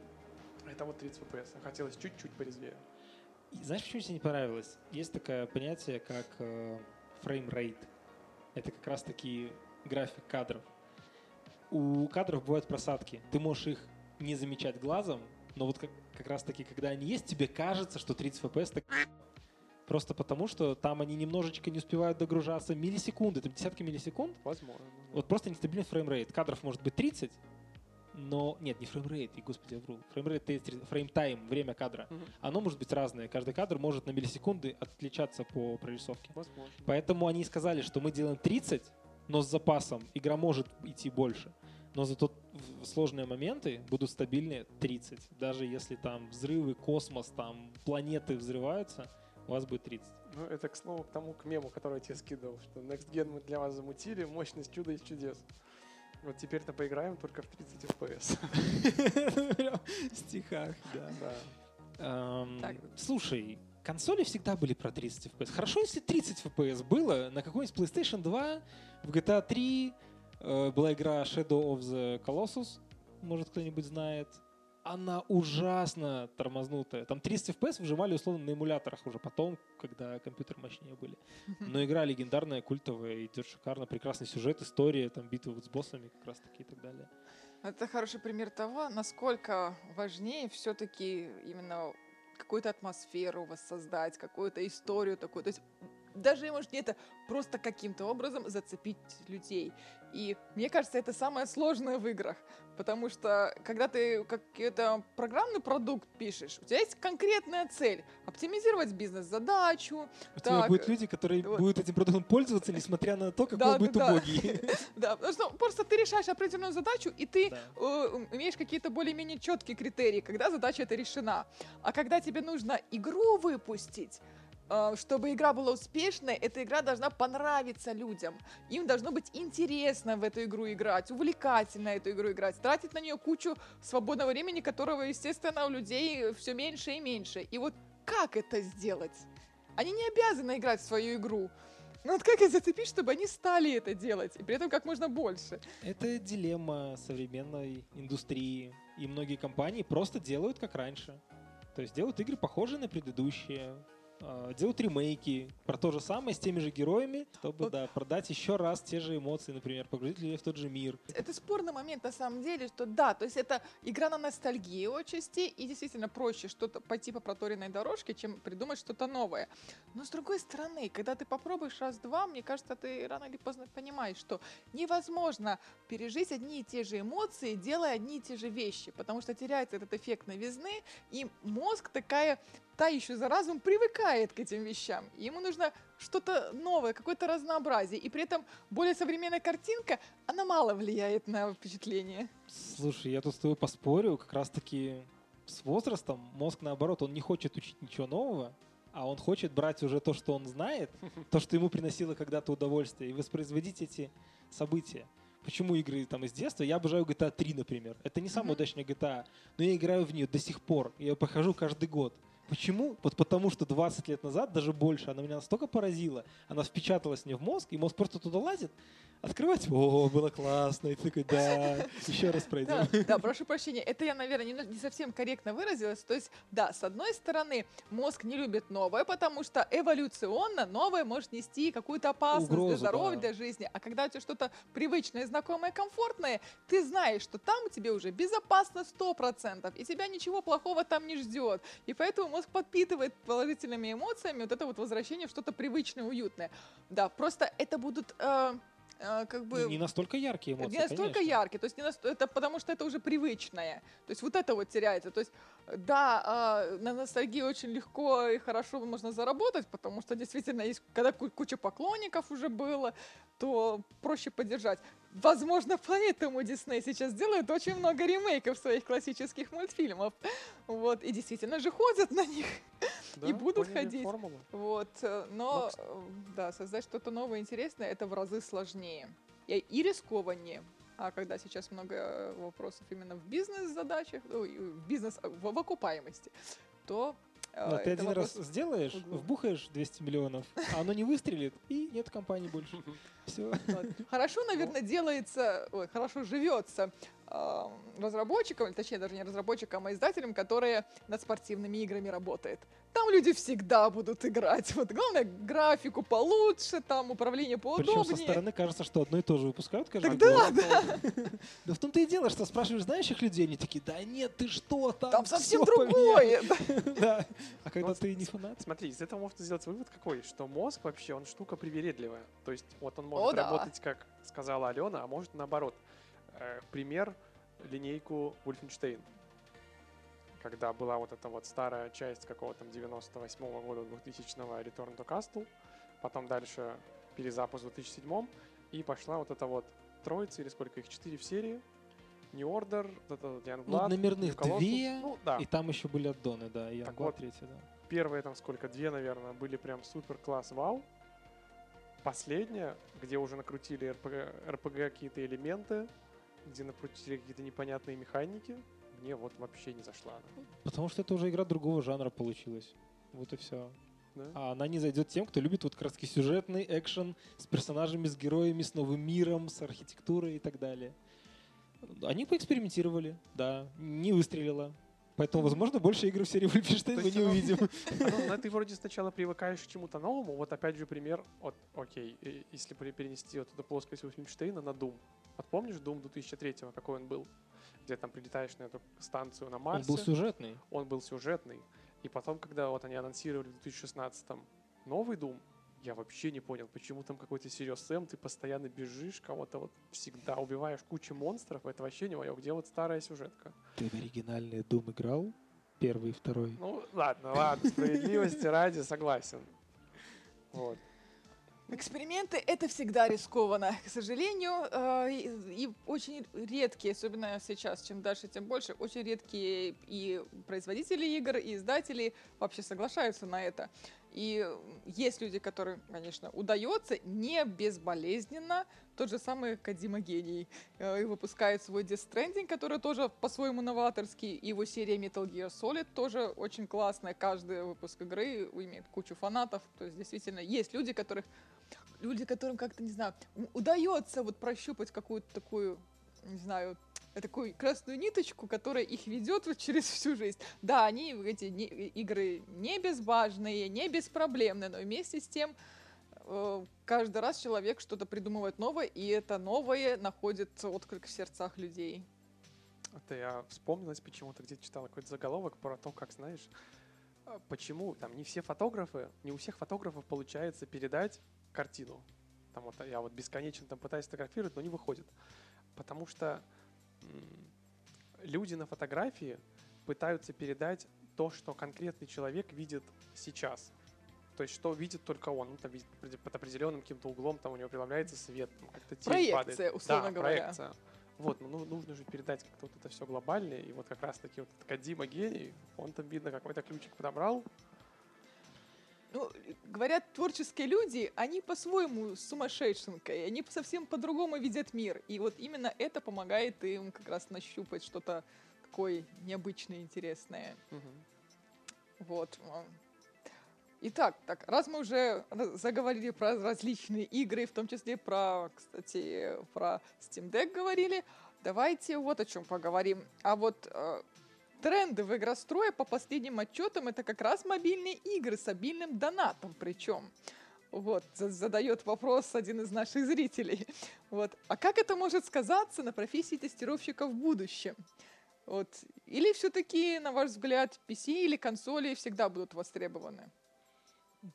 это вот 30 FPS. Хотелось чуть-чуть порезвее. И знаешь, почему тебе не понравилось? Есть такое понятие, как э, frame rate. Это как раз-таки график кадров. У кадров бывают просадки. Ты можешь их не замечать глазом, но вот как, как раз-таки, когда они есть, тебе кажется, что 30 FPS так <laughs> Просто потому, что там они немножечко не успевают догружаться. Миллисекунды, там десятки миллисекунд. Возможно. Вот просто нестабильный frame rate. Кадров может быть 30, но... Нет, не frame rate, и господи, я вру. Frame rate, frame time, время кадра. Мгм. Оно может быть разное. Каждый кадр может на миллисекунды отличаться по прорисовке. Возможно. Поэтому они сказали, что мы делаем 30, но с запасом. Игра может идти больше. Но зато в сложные моменты будут стабильные 30. Даже если там взрывы, космос, там планеты взрываются, у вас будет 30. Ну, это, к слову, к тому, к мему, который я тебе скидывал, что Next Gen мы для вас замутили, мощность чуда из чудес. Вот теперь-то поиграем только в 30 FPS. В стихах, да. Да. Эм. Слушай, консоли всегда были про 30 FPS. Хорошо, если 30 FPS было на какой-нибудь PlayStation 2, в GTA 3 э, была игра Shadow of the Colossus, может кто-нибудь знает. Она ужасно тормознутая. Там 30 FPS выжимали условно на эмуляторах уже потом, когда компьютеры мощнее были. Но игра легендарная, культовая, идет шикарно, прекрасный сюжет, история, там битвы вот с боссами как раз таки и так далее. Это хороший пример того, насколько важнее все-таки именно какую-то атмосферу воссоздать, какую-то историю такую. То есть даже, может, не это просто каким-то образом зацепить людей. И мне кажется, это самое сложное в играх. Потому что, когда ты какой-то программный продукт пишешь, у тебя есть конкретная цель. Оптимизировать бизнес-задачу. У тебя Так, будут люди, которые вот. будут этим продуктом пользоваться, несмотря на то, какой Да, он будет да, убогий. <laughs> Да, потому что просто ты решаешь определенную задачу, и ты э, имеешь какие-то более-менее четкие критерии, когда задача эта решена. А когда тебе нужно игру выпустить, чтобы игра была успешной, эта игра должна понравиться людям. Им должно быть интересно в эту игру играть, увлекательно эту игру играть, тратить на нее кучу свободного времени, которого, естественно, у людей все меньше и меньше. И вот как это сделать? Они не обязаны играть в свою игру. Ну вот как их зацепить, чтобы они стали это делать, и при этом как можно больше? Это дилемма современной индустрии. И многие компании просто делают как раньше. То есть делают игры похожие на предыдущие. А, Делают ремейки про то же самое с теми же героями, чтобы Вот. да, продать еще раз те же эмоции, например, погрузить людей в тот же мир. Это спорный момент на самом деле, что да, то есть это игра на ностальгии отчасти, и действительно проще что-то пойти по проторенной дорожке, чем придумать что-то новое. Но с другой стороны, когда ты попробуешь раз-два, мне кажется, ты рано или поздно понимаешь, что невозможно пережить одни и те же эмоции, делая одни и те же вещи, потому что теряется этот эффект новизны, и мозг такая та еще за разум привыкает к этим вещам. И Ему нужно что-то новое, какое-то разнообразие. И при этом более современная картинка, она мало влияет на впечатление. Слушай, я тут с тобой поспорю, как раз-таки с возрастом мозг, наоборот, он не хочет учить ничего нового, а он хочет брать уже то, что он знает, <laughs> то, что ему приносило когда-то удовольствие, и воспроизводить эти события. Почему игры там из детства? Я обожаю GTA 3, например. Это не самая Мгм. удачная GTA, но я играю в нее до сих пор. Я прохожу каждый год. Почему? Вот потому что 20 лет назад, даже больше, она меня настолько поразила, она впечаталась мне в мозг, и мозг просто туда лазит, открывать, о, было классно, и ты такой, да, еще раз пройдем. Да, да, прошу прощения, это я, наверное, не, не совсем корректно выразилась. То есть, да, с одной стороны, мозг не любит новое, потому что эволюционно новое может нести какую-то опасность для Угрозу, здоровья, да. для жизни. А когда у тебя что-то привычное, знакомое, комфортное, ты знаешь, что там тебе уже безопасно 100%, и тебя ничего плохого там не ждет. И поэтому мозг подпитывает положительными эмоциями вот это вот возвращение в что-то привычное, уютное. Да, просто это будут... э, э, как бы... Ну, не настолько яркие эмоции, не настолько конечно. яркий, то есть не наст- это потому что это уже привычное, то есть вот это вот теряется, то есть да, а, на ностальгии очень легко и хорошо можно заработать, потому что действительно есть, когда ку- куча поклонников уже было, то проще поддержать. Возможно, поэтому Дисней сейчас делает очень много ремейков своих классических мультфильмов, вот, и действительно же ходят на них. Да, <laughs> будут поняли ходить. формулу. Вот, э, но, кс- э, да, создать что-то новое интересное это в разы сложнее и, и рискованнее. А когда сейчас много э, вопросов именно в бизнес-задачах, ой, в бизнес в, в окупаемости, то э, Ну, ты один раз сделаешь, вбухаешь 200 миллионов, а оно не выстрелит, и нет компании больше. <laughs> Все. <laughs> Хорошо, наверное, делается, ой, хорошо живется э, разработчикам, или точнее даже не разработчикам, а издателям, которые над спортивными играми работают. Там люди всегда будут играть. Вот главное графику получше, там управление Причем поудобнее. со стороны кажется, что одно и то же выпускают каждый Так год. да, <laughs> Да в том-то и дело, что спрашиваешь знающих людей, они такие, да нет, ты что, там, Там совсем всё поменялось». другое. <laughs> Да. А когда Вот ты не фанат? Смотри, из этого можно сделать вывод какой, что мозг вообще, он штука привередливая. То есть вот он может О, да. работать, как сказала Алена, а может наоборот. Э, пример, линейку Wolfenstein. Когда была вот эта вот старая часть какого-то там 98 года, 2000-го Return to Castle, потом дальше перезапуск в 2007 и пошла вот эта вот троица, или сколько их, четыре в серии, New Order, вот это Youngblood, Ну, номерных New Colossus. две, Ну, да. и там еще были аддоны, да, и Так Youngblood вот. третья, да. первые там сколько, две, наверное, были прям супер класс, вау. Последняя, где уже накрутили РПГ, РПГ какие-то элементы, где накрутили какие-то непонятные механики, мне вот вообще не зашла она. Потому что это уже игра другого жанра получилась. Вот и все. Да? А она не зайдет тем, кто любит вот таки сюжетный экшен с персонажами, с героями, с новым миром, с архитектурой и так далее. Они поэкспериментировали, да, не выстрелило. Поэтому, возможно, больше игр в серии Wolfenstein мы не оно- увидим. <laughs> Ну, ну, ты вроде сначала привыкаешь к чему-то новому. Вот опять же пример, вот, окей, если перенести вот эту плоскость Wolfenstein на Doom. Вот помнишь Doom 2003 какой он был? Где там прилетаешь на эту станцию на Он Марсе. был сюжетный. он был сюжетный. И потом, когда вот они анонсировали в 2016 новый Doom, я вообще не понял, почему там какой-то Serious Sam, ты постоянно бежишь, кого-то вот всегда убиваешь кучу монстров, это вообще не мое. Где вот старая сюжетка? Ты в оригинальный Doom играл? Первый и второй. Ну, ладно, ладно, справедливости ради согласен. Вот. Эксперименты это всегда рискованно, к сожалению, э, и, очень редкие, особенно сейчас, чем дальше, тем больше, очень редкие и производители игр, и издатели вообще соглашаются на это. И есть люди, которым, конечно, удается не безболезненно. Тот же самый Кадима Гений э, и выпускает свой Death Stranding, который тоже по-своему новаторский. Его серия Metal Gear Solid тоже очень классная. Каждый выпуск игры имеет кучу фанатов. То есть действительно есть люди, которых люди, которым как-то, не знаю, удается вот прощупать какую-то такую, не знаю, такую красную ниточку, которая их ведет вот через всю жизнь. Да, они, эти не- игры не безбажные, не беспроблемные, но вместе с тем э, каждый раз человек что-то придумывает новое, и это новое находит отклик в сердцах людей. Это я вспомнилось почему-то, где-то читал какой-то заголовок про то, как, знаешь, а, почему там не все фотографы, не у всех фотографов получается передать картину. Там вот я вот бесконечно там пытаюсь фотографировать, но не выходит. Потому что люди на фотографии пытаются передать то, что конкретный человек видит сейчас. То есть, что видит только он. Ну, там видит под определенным каким-то углом, там у него преломляется свет, как-то тень Проекция, падает. условно да, говоря. проекция. Вот, ну, ну, нужно же передать как-то вот это все глобальное. И вот как раз-таки вот Кадима гений, он там, видно, какой-то ключик подобрал. Ну, говорят, творческие люди, они по-своему сумасшедшенка, и они совсем по-другому видят мир. И вот именно это помогает им как раз нащупать что-то такое необычное, интересное. Вот. м. Итак, так, раз мы уже заговорили про различные игры, в том числе про, кстати, про Steam Deck говорили, давайте вот о чем поговорим. А вот э, тренды в игрострое по последним отчетам это как раз мобильные игры с обильным донатом причем. Вот, за- задает вопрос один из наших зрителей. Вот. А как это может сказаться на профессии тестировщика в будущем? Вот. Или все-таки, на ваш взгляд, PC или консоли всегда будут востребованы?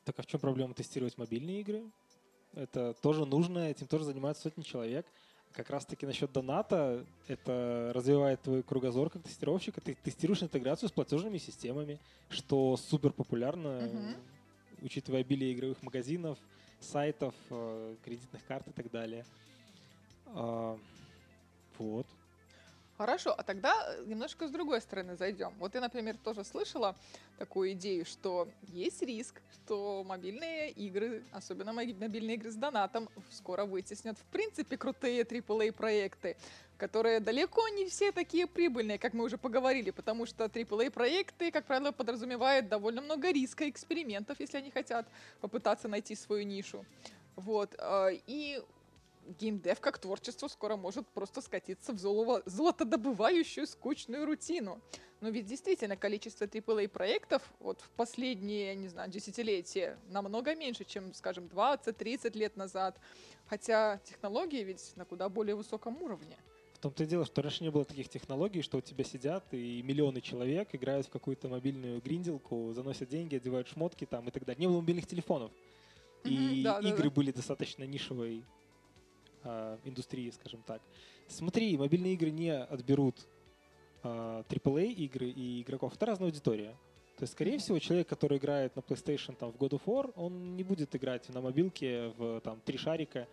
Так а в чем проблема тестировать мобильные игры? Это тоже нужно, этим тоже занимаются сотни человек. Как раз-таки насчет доната, это развивает твой кругозор как тестировщика. Ты тестируешь интеграцию с платежными системами, что супер популярно, Мгм. учитывая обилие игровых магазинов, сайтов, э, кредитных карт и так далее. А, Вот. Хорошо, а тогда э, немножко с другой стороны зайдем. Вот я, например, тоже слышала такую идею, что есть риск, что мобильные игры, особенно моби- мобильные игры с донатом, скоро вытеснят в принципе крутые AAA проекты, которые далеко не все такие прибыльные, как мы уже поговорили, потому что AAA проекты, как правило, подразумевают довольно много риска, экспериментов, если они хотят попытаться найти свою нишу. Вот. а, И геймдев как творчество скоро может просто скатиться в золово- золотодобывающую скучную рутину. Но ведь действительно количество AAA проектов вот в последние, не знаю, десятилетия намного меньше, чем, скажем, 20-30 лет назад. Хотя технологии ведь на куда более высоком уровне. В том-то и дело, что раньше не было таких технологий, что у тебя сидят и миллионы человек играют в какую-то мобильную гринделку, заносят деньги, одевают шмотки там и так далее. Не было мобильных телефонов. И Мгм, да, да, игры да. были достаточно нишевой а, индустрии, скажем так. Смотри, мобильные игры не отберут а, AAA игры и игроков. Это разная аудитория. То есть, скорее всего, человек, который играет на PlayStation там, в God of War, он не будет играть на мобилке в там, три шарика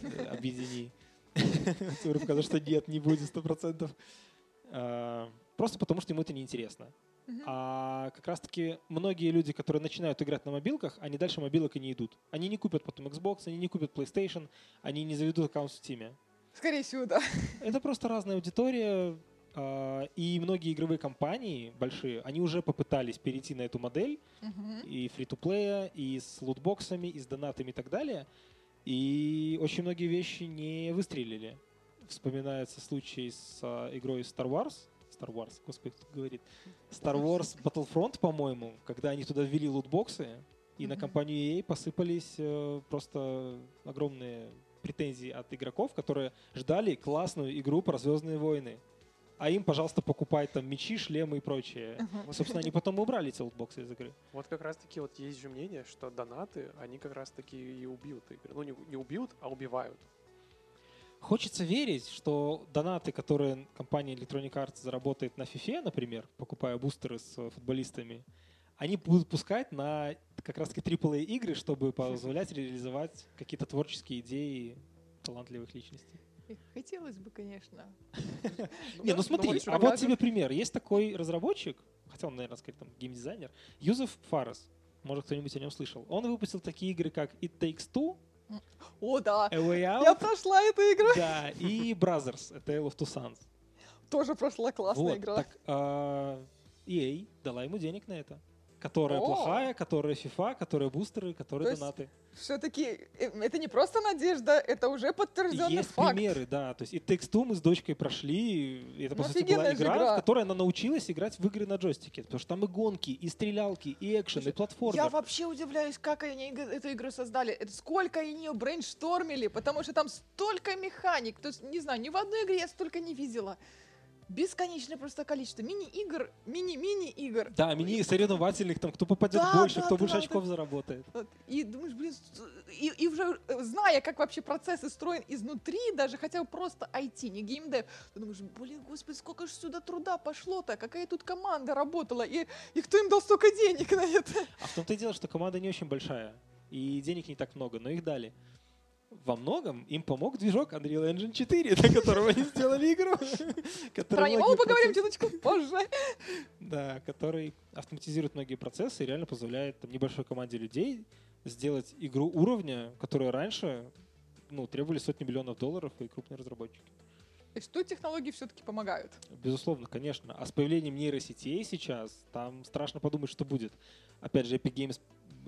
э, объедини. Показал, <laughs> что нет, не будет сто процентов. Просто потому, что ему это неинтересно. Мгм. А как раз-таки многие люди, которые начинают играть на мобилках, они дальше мобилок и не идут. Они не купят потом Xbox, они не купят PlayStation, они не заведут аккаунт в Steam. Скорее всего, да. <laughs> Это просто разная аудитория, а, и многие игровые компании большие, они уже попытались перейти на эту модель, Мгм. и фри-то-плея, и с лутбоксами, и с донатами и так далее. И очень многие вещи не выстрелили. Вспоминается случай с а, игрой Star Wars. Star Wars, господи, кто говорит. Star Wars Battlefront, по-моему, когда они туда ввели лутбоксы, и на Мгм. компанию EA посыпались э, просто огромные претензии от игроков, которые ждали классную игру про Звездные войны. А им, пожалуйста, покупай там мечи, шлемы и прочее. Вот, Собственно, они потом убрали эти лутбоксы из игры. вот как раз таки вот есть же мнение, что донаты, они как раз таки и убьют игры. Ну, не, не убьют, а убивают. Хочется верить, что донаты, которые компания Electronic Arts заработает на FIFA, например, покупая бустеры с э, футболистами, они будут пускать на как раз-таки AAA игры, чтобы позволять реализовать какие-то творческие идеи талантливых личностей. Хотелось бы, конечно. <laughs> Не, ну смотри, а вот тебе пример. Есть такой разработчик, хотя он, наверное, сказать, там, геймдизайнер, Юзеф Фарес. Может, кто-нибудь о нем слышал. Он выпустил такие игры, как It Takes Two, О, да. A Way Out, Я прошла эту игру. да, и Brothers, A Tale of Two Sons. Тоже прошла классная Вот, игра. так а, EA дала ему денег на это. Которая О. плохая, которая FIFA, которая бустеры, которые То донаты. Все-таки это не просто надежда, это уже подтвержденный Есть факт. примеры, да. То есть и Two мы с дочкой прошли. и Это, по Ну, сути, была игра, игра. в которой она научилась играть в игры на джойстике. Потому что там и гонки, и стрелялки, и экшен, и Слушай, платформер. Я вообще удивляюсь, как они эту игру создали. Это сколько они ее брейнштормили, потому что там столько механик. То есть, не знаю, ни в одной игре я столько не видела. Бесконечное просто количество мини-игр, мини-мини-игр. Да, мини-соревновательных, там, кто попадет Да, больше, да, кто да, больше да. очков заработает. Вот. И думаешь, блин, и, и уже э, зная, как вообще процесс устроен изнутри, даже хотя бы просто IT, не геймдев, ты думаешь, блин, господи, сколько же сюда труда пошло-то, какая тут команда работала, и, и кто им дал столько денег на это? А в том-то и дело, что команда не очень большая, и денег не так много, но их дали. Во многом им помог движок Unreal Engine 4, <laughs> на котором они сделали игру. <laughs> Про него поговорим чуточку <laughs> позже. Да, который автоматизирует многие процессы и реально позволяет небольшой команде людей сделать игру уровня, которая раньше ну, требовали сотни миллионов долларов и крупные разработчики. То есть тут технологии все-таки помогают. Безусловно, конечно. А с появлением нейросетей сейчас там страшно подумать, что будет. Опять же, Epic Games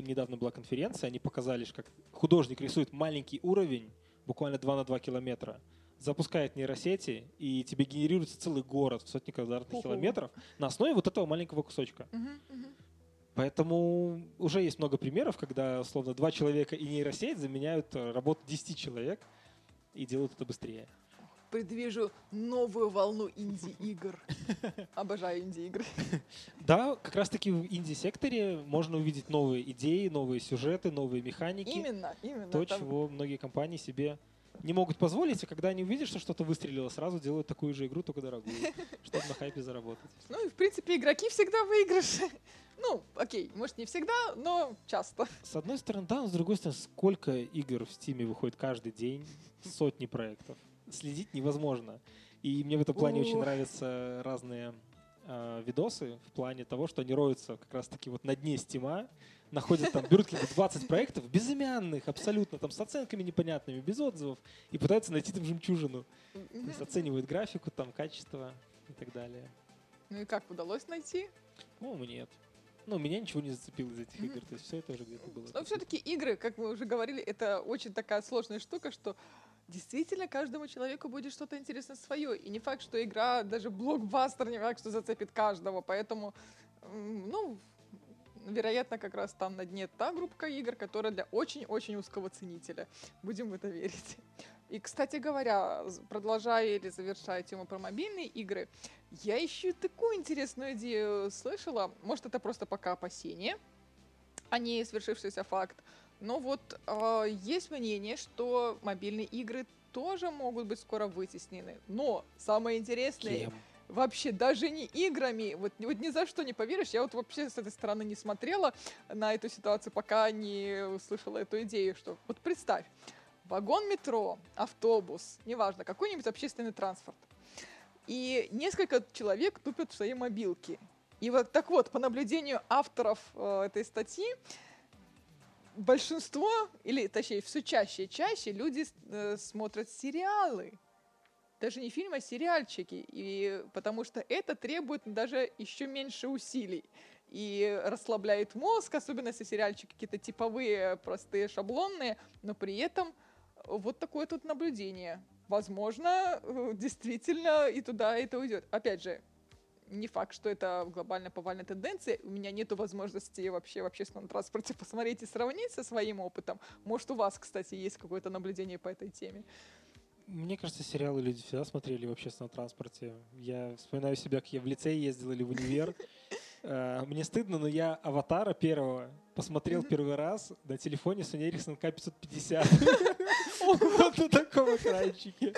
недавно была конференция, они показали, как художник рисует маленький уровень, буквально 2 на 2 километра, запускает нейросети, и тебе генерируется целый город в сотни квадратных Ого. километров на основе вот этого маленького кусочка. Поэтому уже есть много примеров, когда, словно, два человека и нейросеть заменяют работу 10 человек и делают это быстрее. Предвижу новую волну инди-игр. <laughs> Обожаю инди-игры. Да, как раз-таки в инди-секторе можно увидеть новые идеи, новые сюжеты, новые механики. Именно, именно. То, там- чего многие компании себе не могут позволить, и когда они увидят, что что-то выстрелило, сразу делают такую же игру, только дорогую, <laughs> чтобы на хайпе заработать. Ну и, в принципе, игроки всегда выигрыши. <laughs> Ну, окей, может, не всегда, но часто. С одной стороны, да, но с другой стороны, сколько игр в Стиме выходит каждый день, сотни проектов. Следить невозможно. И мне в этом плане очень нравятся разные э, видосы в плане того, что они роются как раз-таки вот на дне Стима, находят там, берут какие-то 20 проектов, безымянных, абсолютно, там, с оценками непонятными, без отзывов, и пытаются найти там жемчужину. То есть оценивают графику, там, качество и так далее. Ну и как удалось найти? По-моему, нет. Ну, меня ничего не зацепило из этих игр, то есть все это уже где-то было. Но все-таки игры, как мы уже говорили, это очень такая сложная штука, что действительно каждому человеку будет что-то интересно свое. И не факт, что игра, даже блокбастер, не факт, что зацепит каждого. Поэтому, ну, вероятно, как раз там на дне та группа игр, которая для очень-очень узкого ценителя. Будем в это верить. И, кстати говоря, продолжая или завершая тему про мобильные игры, я еще такую интересную идею слышала. Может, это просто пока опасение, а не свершившийся факт. Но вот э, есть мнение, что мобильные игры тоже могут быть скоро вытеснены. Но самое интересное, Кем? вообще даже не играми, вот, вот ни за что не поверишь, я вот вообще с этой стороны не смотрела на эту ситуацию, пока не услышала эту идею, что вот представь, вагон метро, автобус, неважно, какой-нибудь общественный транспорт, и несколько человек тупят в свои мобилки. И вот так вот, по наблюдению авторов э, этой статьи, большинство, или точнее, все чаще и чаще люди э, смотрят сериалы. Даже не фильмы, а сериальчики. И потому что это требует даже еще меньше усилий. И расслабляет мозг, особенно если сериальчики какие-то типовые, простые, шаблонные, но при этом вот такое тут наблюдение. Возможно, э, действительно и туда это уйдет. Опять же, не факт, что это глобальная повальная тенденция. У меня нет возможности вообще в общественном транспорте <laughs> посмотреть и сравнить со своим опытом. Может, у вас, кстати, есть какое-то наблюдение по этой теме? Мне кажется, сериалы люди всегда смотрели в общественном транспорте. Я вспоминаю себя, как я в лицей ездил или в универ. Э, Мне стыдно, но я «Аватара» первого посмотрел первый раз на телефоне Sony Ericsson K550. <laughs> Вот на таком экранчике.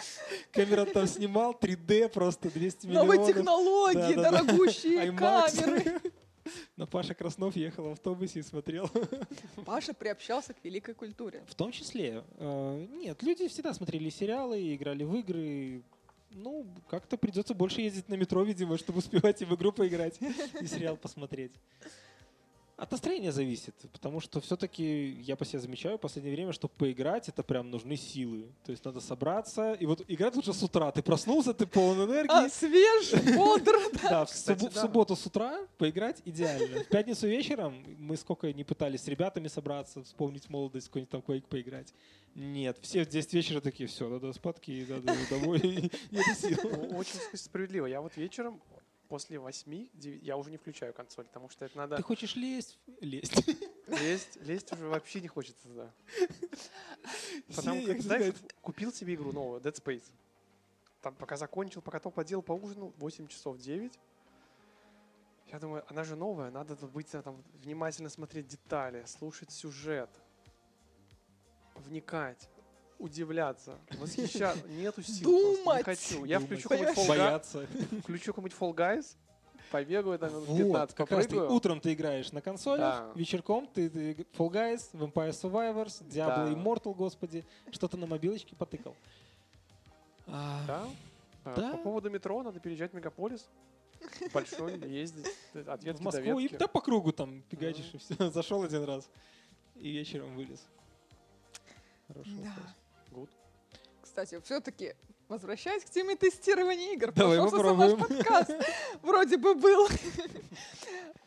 Камера там снимал 3D просто 200 Новые миллионов. технологии, Да-да-да. дорогущие камеры. <laughs> Но Паша Краснов ехал в автобусе и смотрел. <laughs> Паша приобщался к великой культуре. В том числе. э, Нет, люди всегда смотрели сериалы, играли в игры. Ну, как-то придется больше ездить на метро, видимо, чтобы успевать и в игру поиграть, и сериал посмотреть. От настроения зависит, потому что все-таки я по себе замечаю в последнее время, что поиграть это прям нужны силы. То есть надо собраться, и вот играть лучше с утра. Ты проснулся, ты полон А, энергии. свеж, бодр. Да, в, субботу с утра поиграть идеально. В пятницу вечером мы сколько не пытались с ребятами собраться, вспомнить молодость, какой-нибудь там Quake поиграть. Нет, все в 10 вечера такие, все, надо спадки, надо домой, нет сил. Ну, Очень справедливо. Я вот вечером после восьми, деви- я уже не включаю консоль, потому что это надо Ты хочешь лезть? Лезть. лезть, лезть уже вообще не хочется туда. Потому как, знаешь, купил себе игру новую, Dead Space. Там пока закончил, пока то поделал, поужинал, 8 часов 9. Я думаю, она же новая, надо быть, а, там, внимательно смотреть детали, слушать сюжет, вникать, удивляться, восхищаться. <laughs> Нету сил. просто, Не Думать. хочу. Я Думать. включу какой-нибудь Fall Guy- Бояться. включу какой-нибудь Fall Guys, побегаю там минут Вот, 15, как раз ты утром ты играешь на консолях, Да. вечерком ты, ты Fall Guys, Vampire Survivors, Diablo Да. Immortal, господи, что-то на мобилочке потыкал. А, Да? Да. По поводу метро надо переезжать в мегаполис. Большой, <laughs> ездить от в Москву и да по кругу там фигачишь и все. <laughs> Зашел один раз и вечером вылез. Хороший Да. вопрос. Good. Кстати, все-таки возвращаясь к теме тестирования игр, Давай пошел сам наш попробуем. подкаст. Вроде бы был.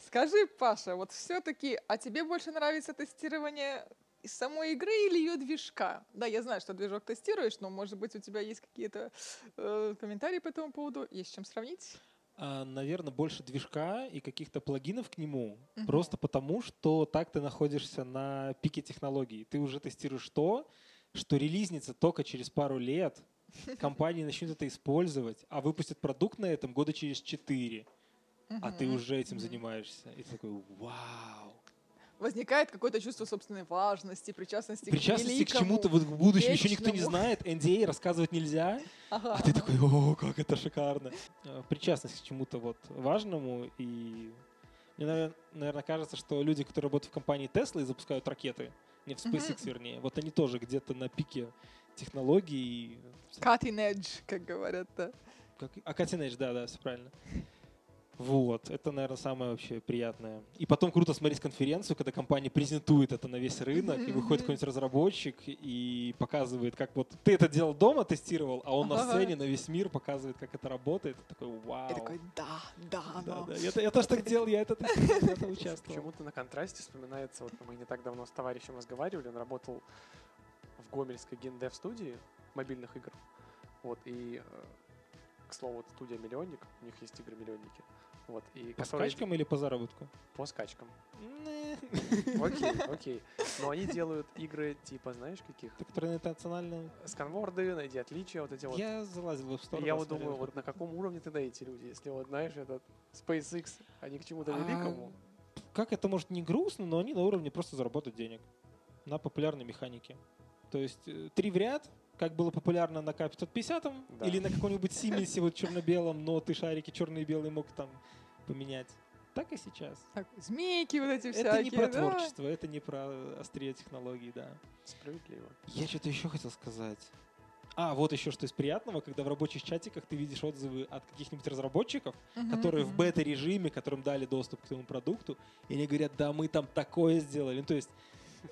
Скажи, Паша, вот все-таки, а тебе больше нравится тестирование из самой игры или ее движка? Да, я знаю, что движок тестируешь, но, может быть, у тебя есть какие-то э, комментарии по этому поводу? Есть с чем сравнить? Наверное, больше движка и каких-то плагинов к нему. Мгм. Просто потому, что так ты находишься на пике технологий. Ты уже тестируешь то, что релизнится только через пару лет, <laughs> компании начнут это использовать, а выпустят продукт на этом года через четыре, а ты уже этим Мгм. занимаешься. И ты такой, вау. Возникает какое-то чувство собственной важности, причастности, Причастности к великому. чему-то вот в будущем еще никто не знает, NDA рассказывать нельзя, Ага, а ты такой, о, как это шикарно. Э, Причастность к чему-то вот важному, и мне, наверное, кажется, что люди, которые работают в компании Tesla и запускают ракеты, не в. SpaceX, вернее, вот они тоже где-то на пике технологий. Cutting edge, как говорят, да. Как... А Cutting Edge, да, да, все правильно. Вот, это, наверное, самое вообще приятное. И потом круто смотреть конференцию, когда компания презентует это на весь рынок, и выходит какой-нибудь разработчик и показывает, как вот ты это делал дома, тестировал, а он на сцене на весь мир показывает, как это работает. Ты такой, вау. Я такой, да, да, Да, но. да. Я, я тоже так делал, я это это участвовал. Почему-то на контрасте вспоминается, вот мы не так давно с товарищем разговаривали, он работал в Гомельской геймдев студии мобильных игр. Вот, и, э, к слову, вот студия Миллионник, у них есть игры-миллионники. Вот, и По которые- скачкам или по заработку? По скачкам. Не. <laughs> Окей, <laughs> окей. Но они делают игры типа, знаешь, каких? Которые национальные. Сканворды, найди отличия, вот эти вот. Я залазил в. И я вот думаю, вот на каком уровне тогда эти люди? Если вот, знаешь, этот SpaceX, они к чему-то А, великому. Как это может не грустно, но они на уровне просто заработать денег на популярной механике. То есть э, три в ряд, как было популярно на К-550 Да. или на каком-нибудь Сименсе вот черно-белом, но ты шарики черные и белые мог там поменять. Так и сейчас. Так, змейки вот эти всякие. это не про да. творчество, это не про острие технологий, да. Справедливо. Я что-то еще хотел сказать. А, вот еще что из приятного, когда в рабочих чатиках ты видишь отзывы от каких-нибудь разработчиков, Мгм, которые в бета-режиме, которым дали доступ к твоему продукту, и они говорят, да, мы там такое сделали. Ну, то есть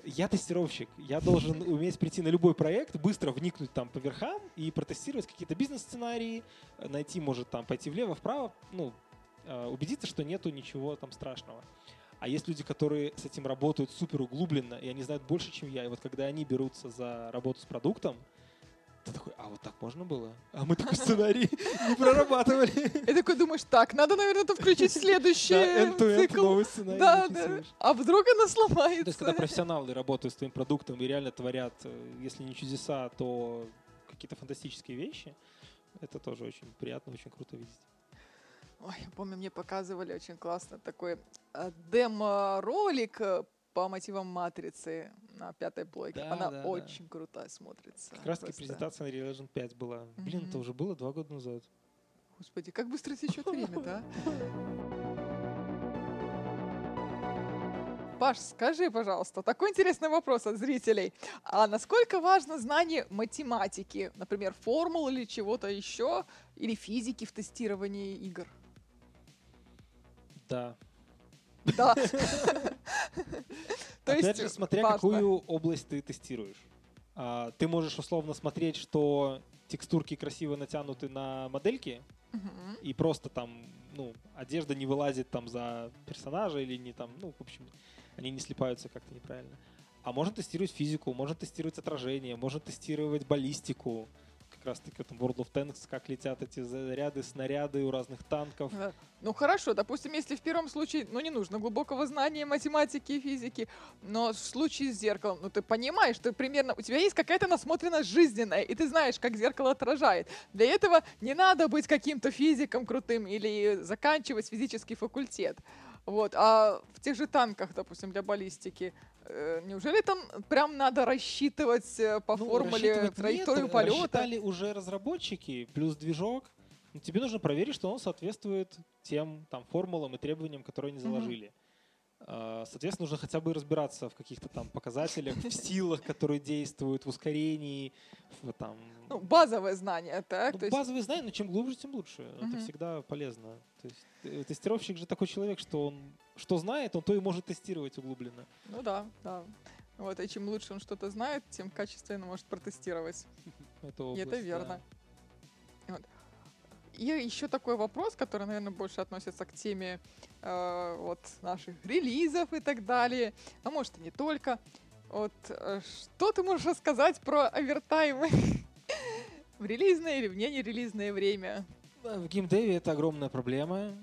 я тестировщик, я должен уметь прийти на любой проект, быстро вникнуть там по верхам и протестировать какие-то бизнес-сценарии, найти, может, там пойти влево, вправо, ну, э, убедиться, что нету ничего там страшного. А есть люди, которые с этим работают супер углубленно, и они знают больше, чем я. И вот когда они берутся за работу с продуктом, ты такой, а вот так можно было? А мы такой сценарий <laughs> не прорабатывали. И такой думаешь, так, надо, наверное, это включить <laughs> в следующий цикл. новый сценарий Да, да. А вдруг она То есть, когда сломается? профессионалы работают с твоим продуктом и реально творят, э, если не чудеса, то какие-то фантастические вещи, это тоже очень приятно, очень круто видеть. Ой, я помню, мне показывали очень классно такой э, демо-ролик э, по мотивам матрицы на пятой плойке. Да, Она да, да. очень круто смотрится. Как раз таки презентация на Real Legend 5 была. Блин, это уже было два года назад. Господи, как быстро течет время, да? <laughs> Паш, скажи, пожалуйста, такой интересный вопрос от зрителей. А насколько важно знание математики, например, формул или чего-то еще, или физики в тестировании игр? Да. Да. <laughs> <laughs> То Опять же, смотря важно. какую область ты тестируешь. А, ты можешь условно смотреть, что текстурки красиво натянуты на модельки, Мгм. и просто там, ну, одежда не вылазит там за персонажа или не там, ну, в общем, они не слипаются как-то неправильно. А можно тестировать физику, можно тестировать отражение, можно тестировать баллистику. Как раз таки там World of Tanks, как летят эти заряды, снаряды у разных танков. Да. Ну хорошо, допустим, если в первом случае, ну не нужно глубокого знания математики и физики, но в случае с зеркалом, ну ты понимаешь, ты примерно, у тебя есть какая-то насмотренность жизненная, и ты знаешь, как зеркало отражает. Для этого не надо быть каким-то физиком крутым или заканчивать физический факультет. Вот, а в тех же танках, допустим, для баллистики, э, неужели там прям надо рассчитывать э, по Ну, формуле рассчитывать траекторию нет, полета? Рассчитали уже разработчики, плюс движок. Но тебе нужно проверить, что он соответствует тем там, формулам и требованиям, которые они заложили. А, Соответственно, нужно хотя бы разбираться в каких-то там показателях, в <laughs> силах, которые действуют, в ускорении, в там... Ну, базовое знание, так? Ну, есть- знания, но чем глубже, тем лучше. Это Мгм. всегда полезно. То есть э, тестировщик же такой человек, что он что знает, он то и может тестировать углубленно. Ну да, да. Вот, и чем лучше он что-то знает, тем качественно может протестировать. <laughs> Это И область, это да. верно. Вот. И еще такой вопрос, который, наверное, больше относится к теме э, вот наших релизов и так далее, а может и не только. Вот э, что ты можешь рассказать про овертаймы <laughs> в релизное или в нерелизное время? Да, В геймдеве это огромная проблема.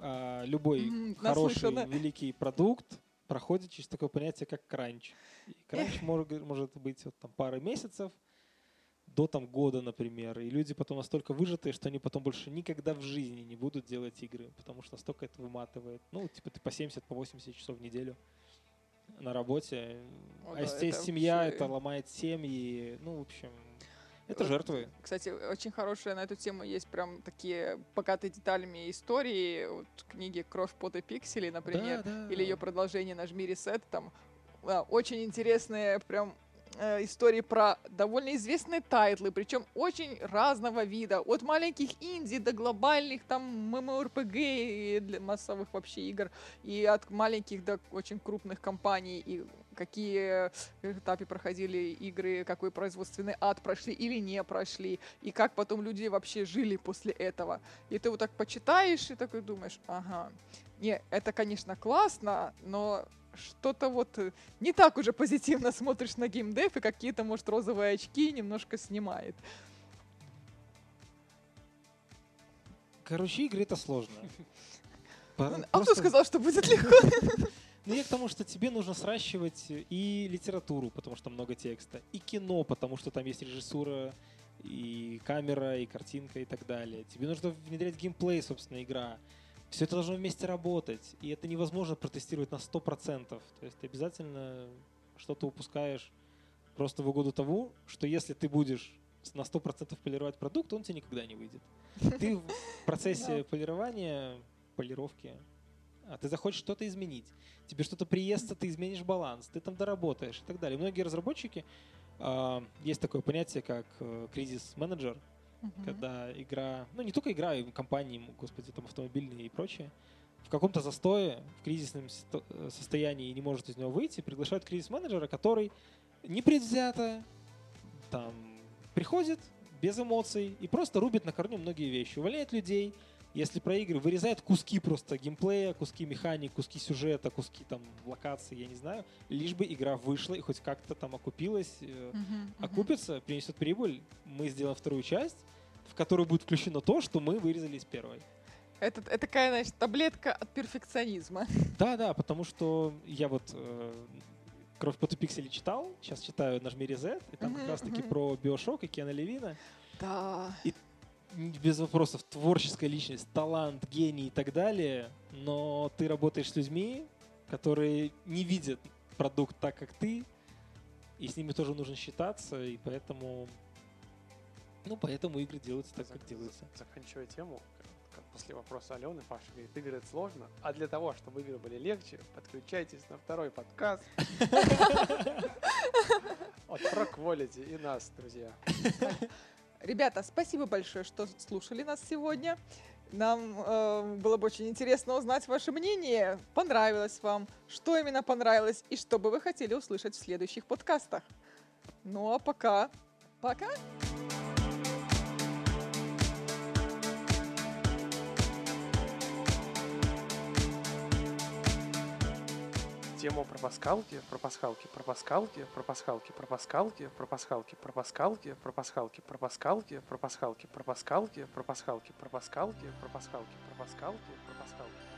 А, Любой Мгм, хороший, наслышана. великий продукт проходит через такое понятие, как кранч. И кранч может, может быть вот, там, пары месяцев, до там года, например. И люди потом настолько выжатые, что они потом больше никогда в жизни не будут делать игры, потому что настолько это выматывает. Ну, типа ты по 70, по 80 часов в неделю на работе. О, а да, если семья, вообще- это ломает семьи. Ну, в общем, это жертвы. Кстати, очень хорошая на эту тему есть прям такие богатые деталями истории. Вот книги «Кровь, пот и пиксели», например, Да, да. или ее продолжение «Нажми ресет». Там а, очень интересные прям э, истории про довольно известные тайтлы, причем очень разного вида. От маленьких инди до глобальных там MMORPG и для массовых вообще игр. И от маленьких до очень крупных компаний. И какие этапе проходили игры, какой производственный ад прошли или не прошли. И как потом люди вообще жили после этого. И ты вот так почитаешь и такой думаешь, ага, не, это, конечно, классно, но что-то вот э, не так уже позитивно смотришь на геймдев, и какие-то, может, розовые очки немножко снимает. Короче, игры это сложно. <laughs> А кто сказал, что будет легко? <laughs> Ну, я к тому, что тебе нужно сращивать и литературу, потому что много текста, и кино, потому что там есть режиссура, и камера, и картинка, и так далее. Тебе нужно внедрять геймплей, собственно, игра. Все это должно вместе работать, и это невозможно протестировать на 100%. То есть ты обязательно что-то упускаешь просто в угоду того, что если ты будешь на 100% полировать продукт, он тебе никогда не выйдет. Ты в <laughs> процессе полирования, полировки, а ты захочешь что-то изменить. Тебе что-то приестся, ты изменишь баланс, ты там доработаешь и так далее. Многие разработчики, а, есть такое понятие, как э, кризис-менеджер, когда игра, ну не только игра, и компании, господи, там автомобильные и прочее, в каком-то застое, в кризисном э, состоянии и не может из него выйти, приглашают кризис-менеджера, который непредвзято там приходит без эмоций и просто рубит на корню многие вещи, увольняет людей, если про игры вырезает куски просто геймплея, куски механик, куски сюжета, куски там локаций, я не знаю, лишь бы игра вышла и хоть как-то там окупилась, э, окупится, принесет прибыль, мы сделаем вторую часть, в которую будет включено то, что мы вырезали из первой. Это, это такая, значит, таблетка от перфекционизма. Да, да, потому что я вот э, Кровь по пиксели читал, сейчас читаю Нажми Резет, и там как Мгм, раз таки мгм. про Биошок и Кена Левина. Да. Н- Без вопросов, творческая личность, талант, гений и так далее, но ты работаешь с людьми, которые не видят продукт так, как ты, и с ними тоже нужно считаться, и поэтому, ну, поэтому игры делаются так, как делаются. за- Заканчивая тему, после вопроса Алены, Паша говорит, игры сложно, а для того, чтобы игры были легче, подключайтесь на второй подкаст от Pro Quality и нас, друзья. <laughs> Ребята, спасибо большое, что слушали нас сегодня. Нам э, было бы очень интересно узнать ваше мнение. Понравилось вам? Что именно понравилось? И что бы вы хотели услышать в следующих подкастах? Ну а пока. Пока. Тему про пасхалки, про пасхалки, про пасхалки, про пасхалки, про пасхалки, про пасхалки, про пасхалки, про пасхалки, про пасхалки, про пасхалки, про пасхалки, про пасхалки, про пасхалки, про пасхалки, про пасхалки, про пасхалки.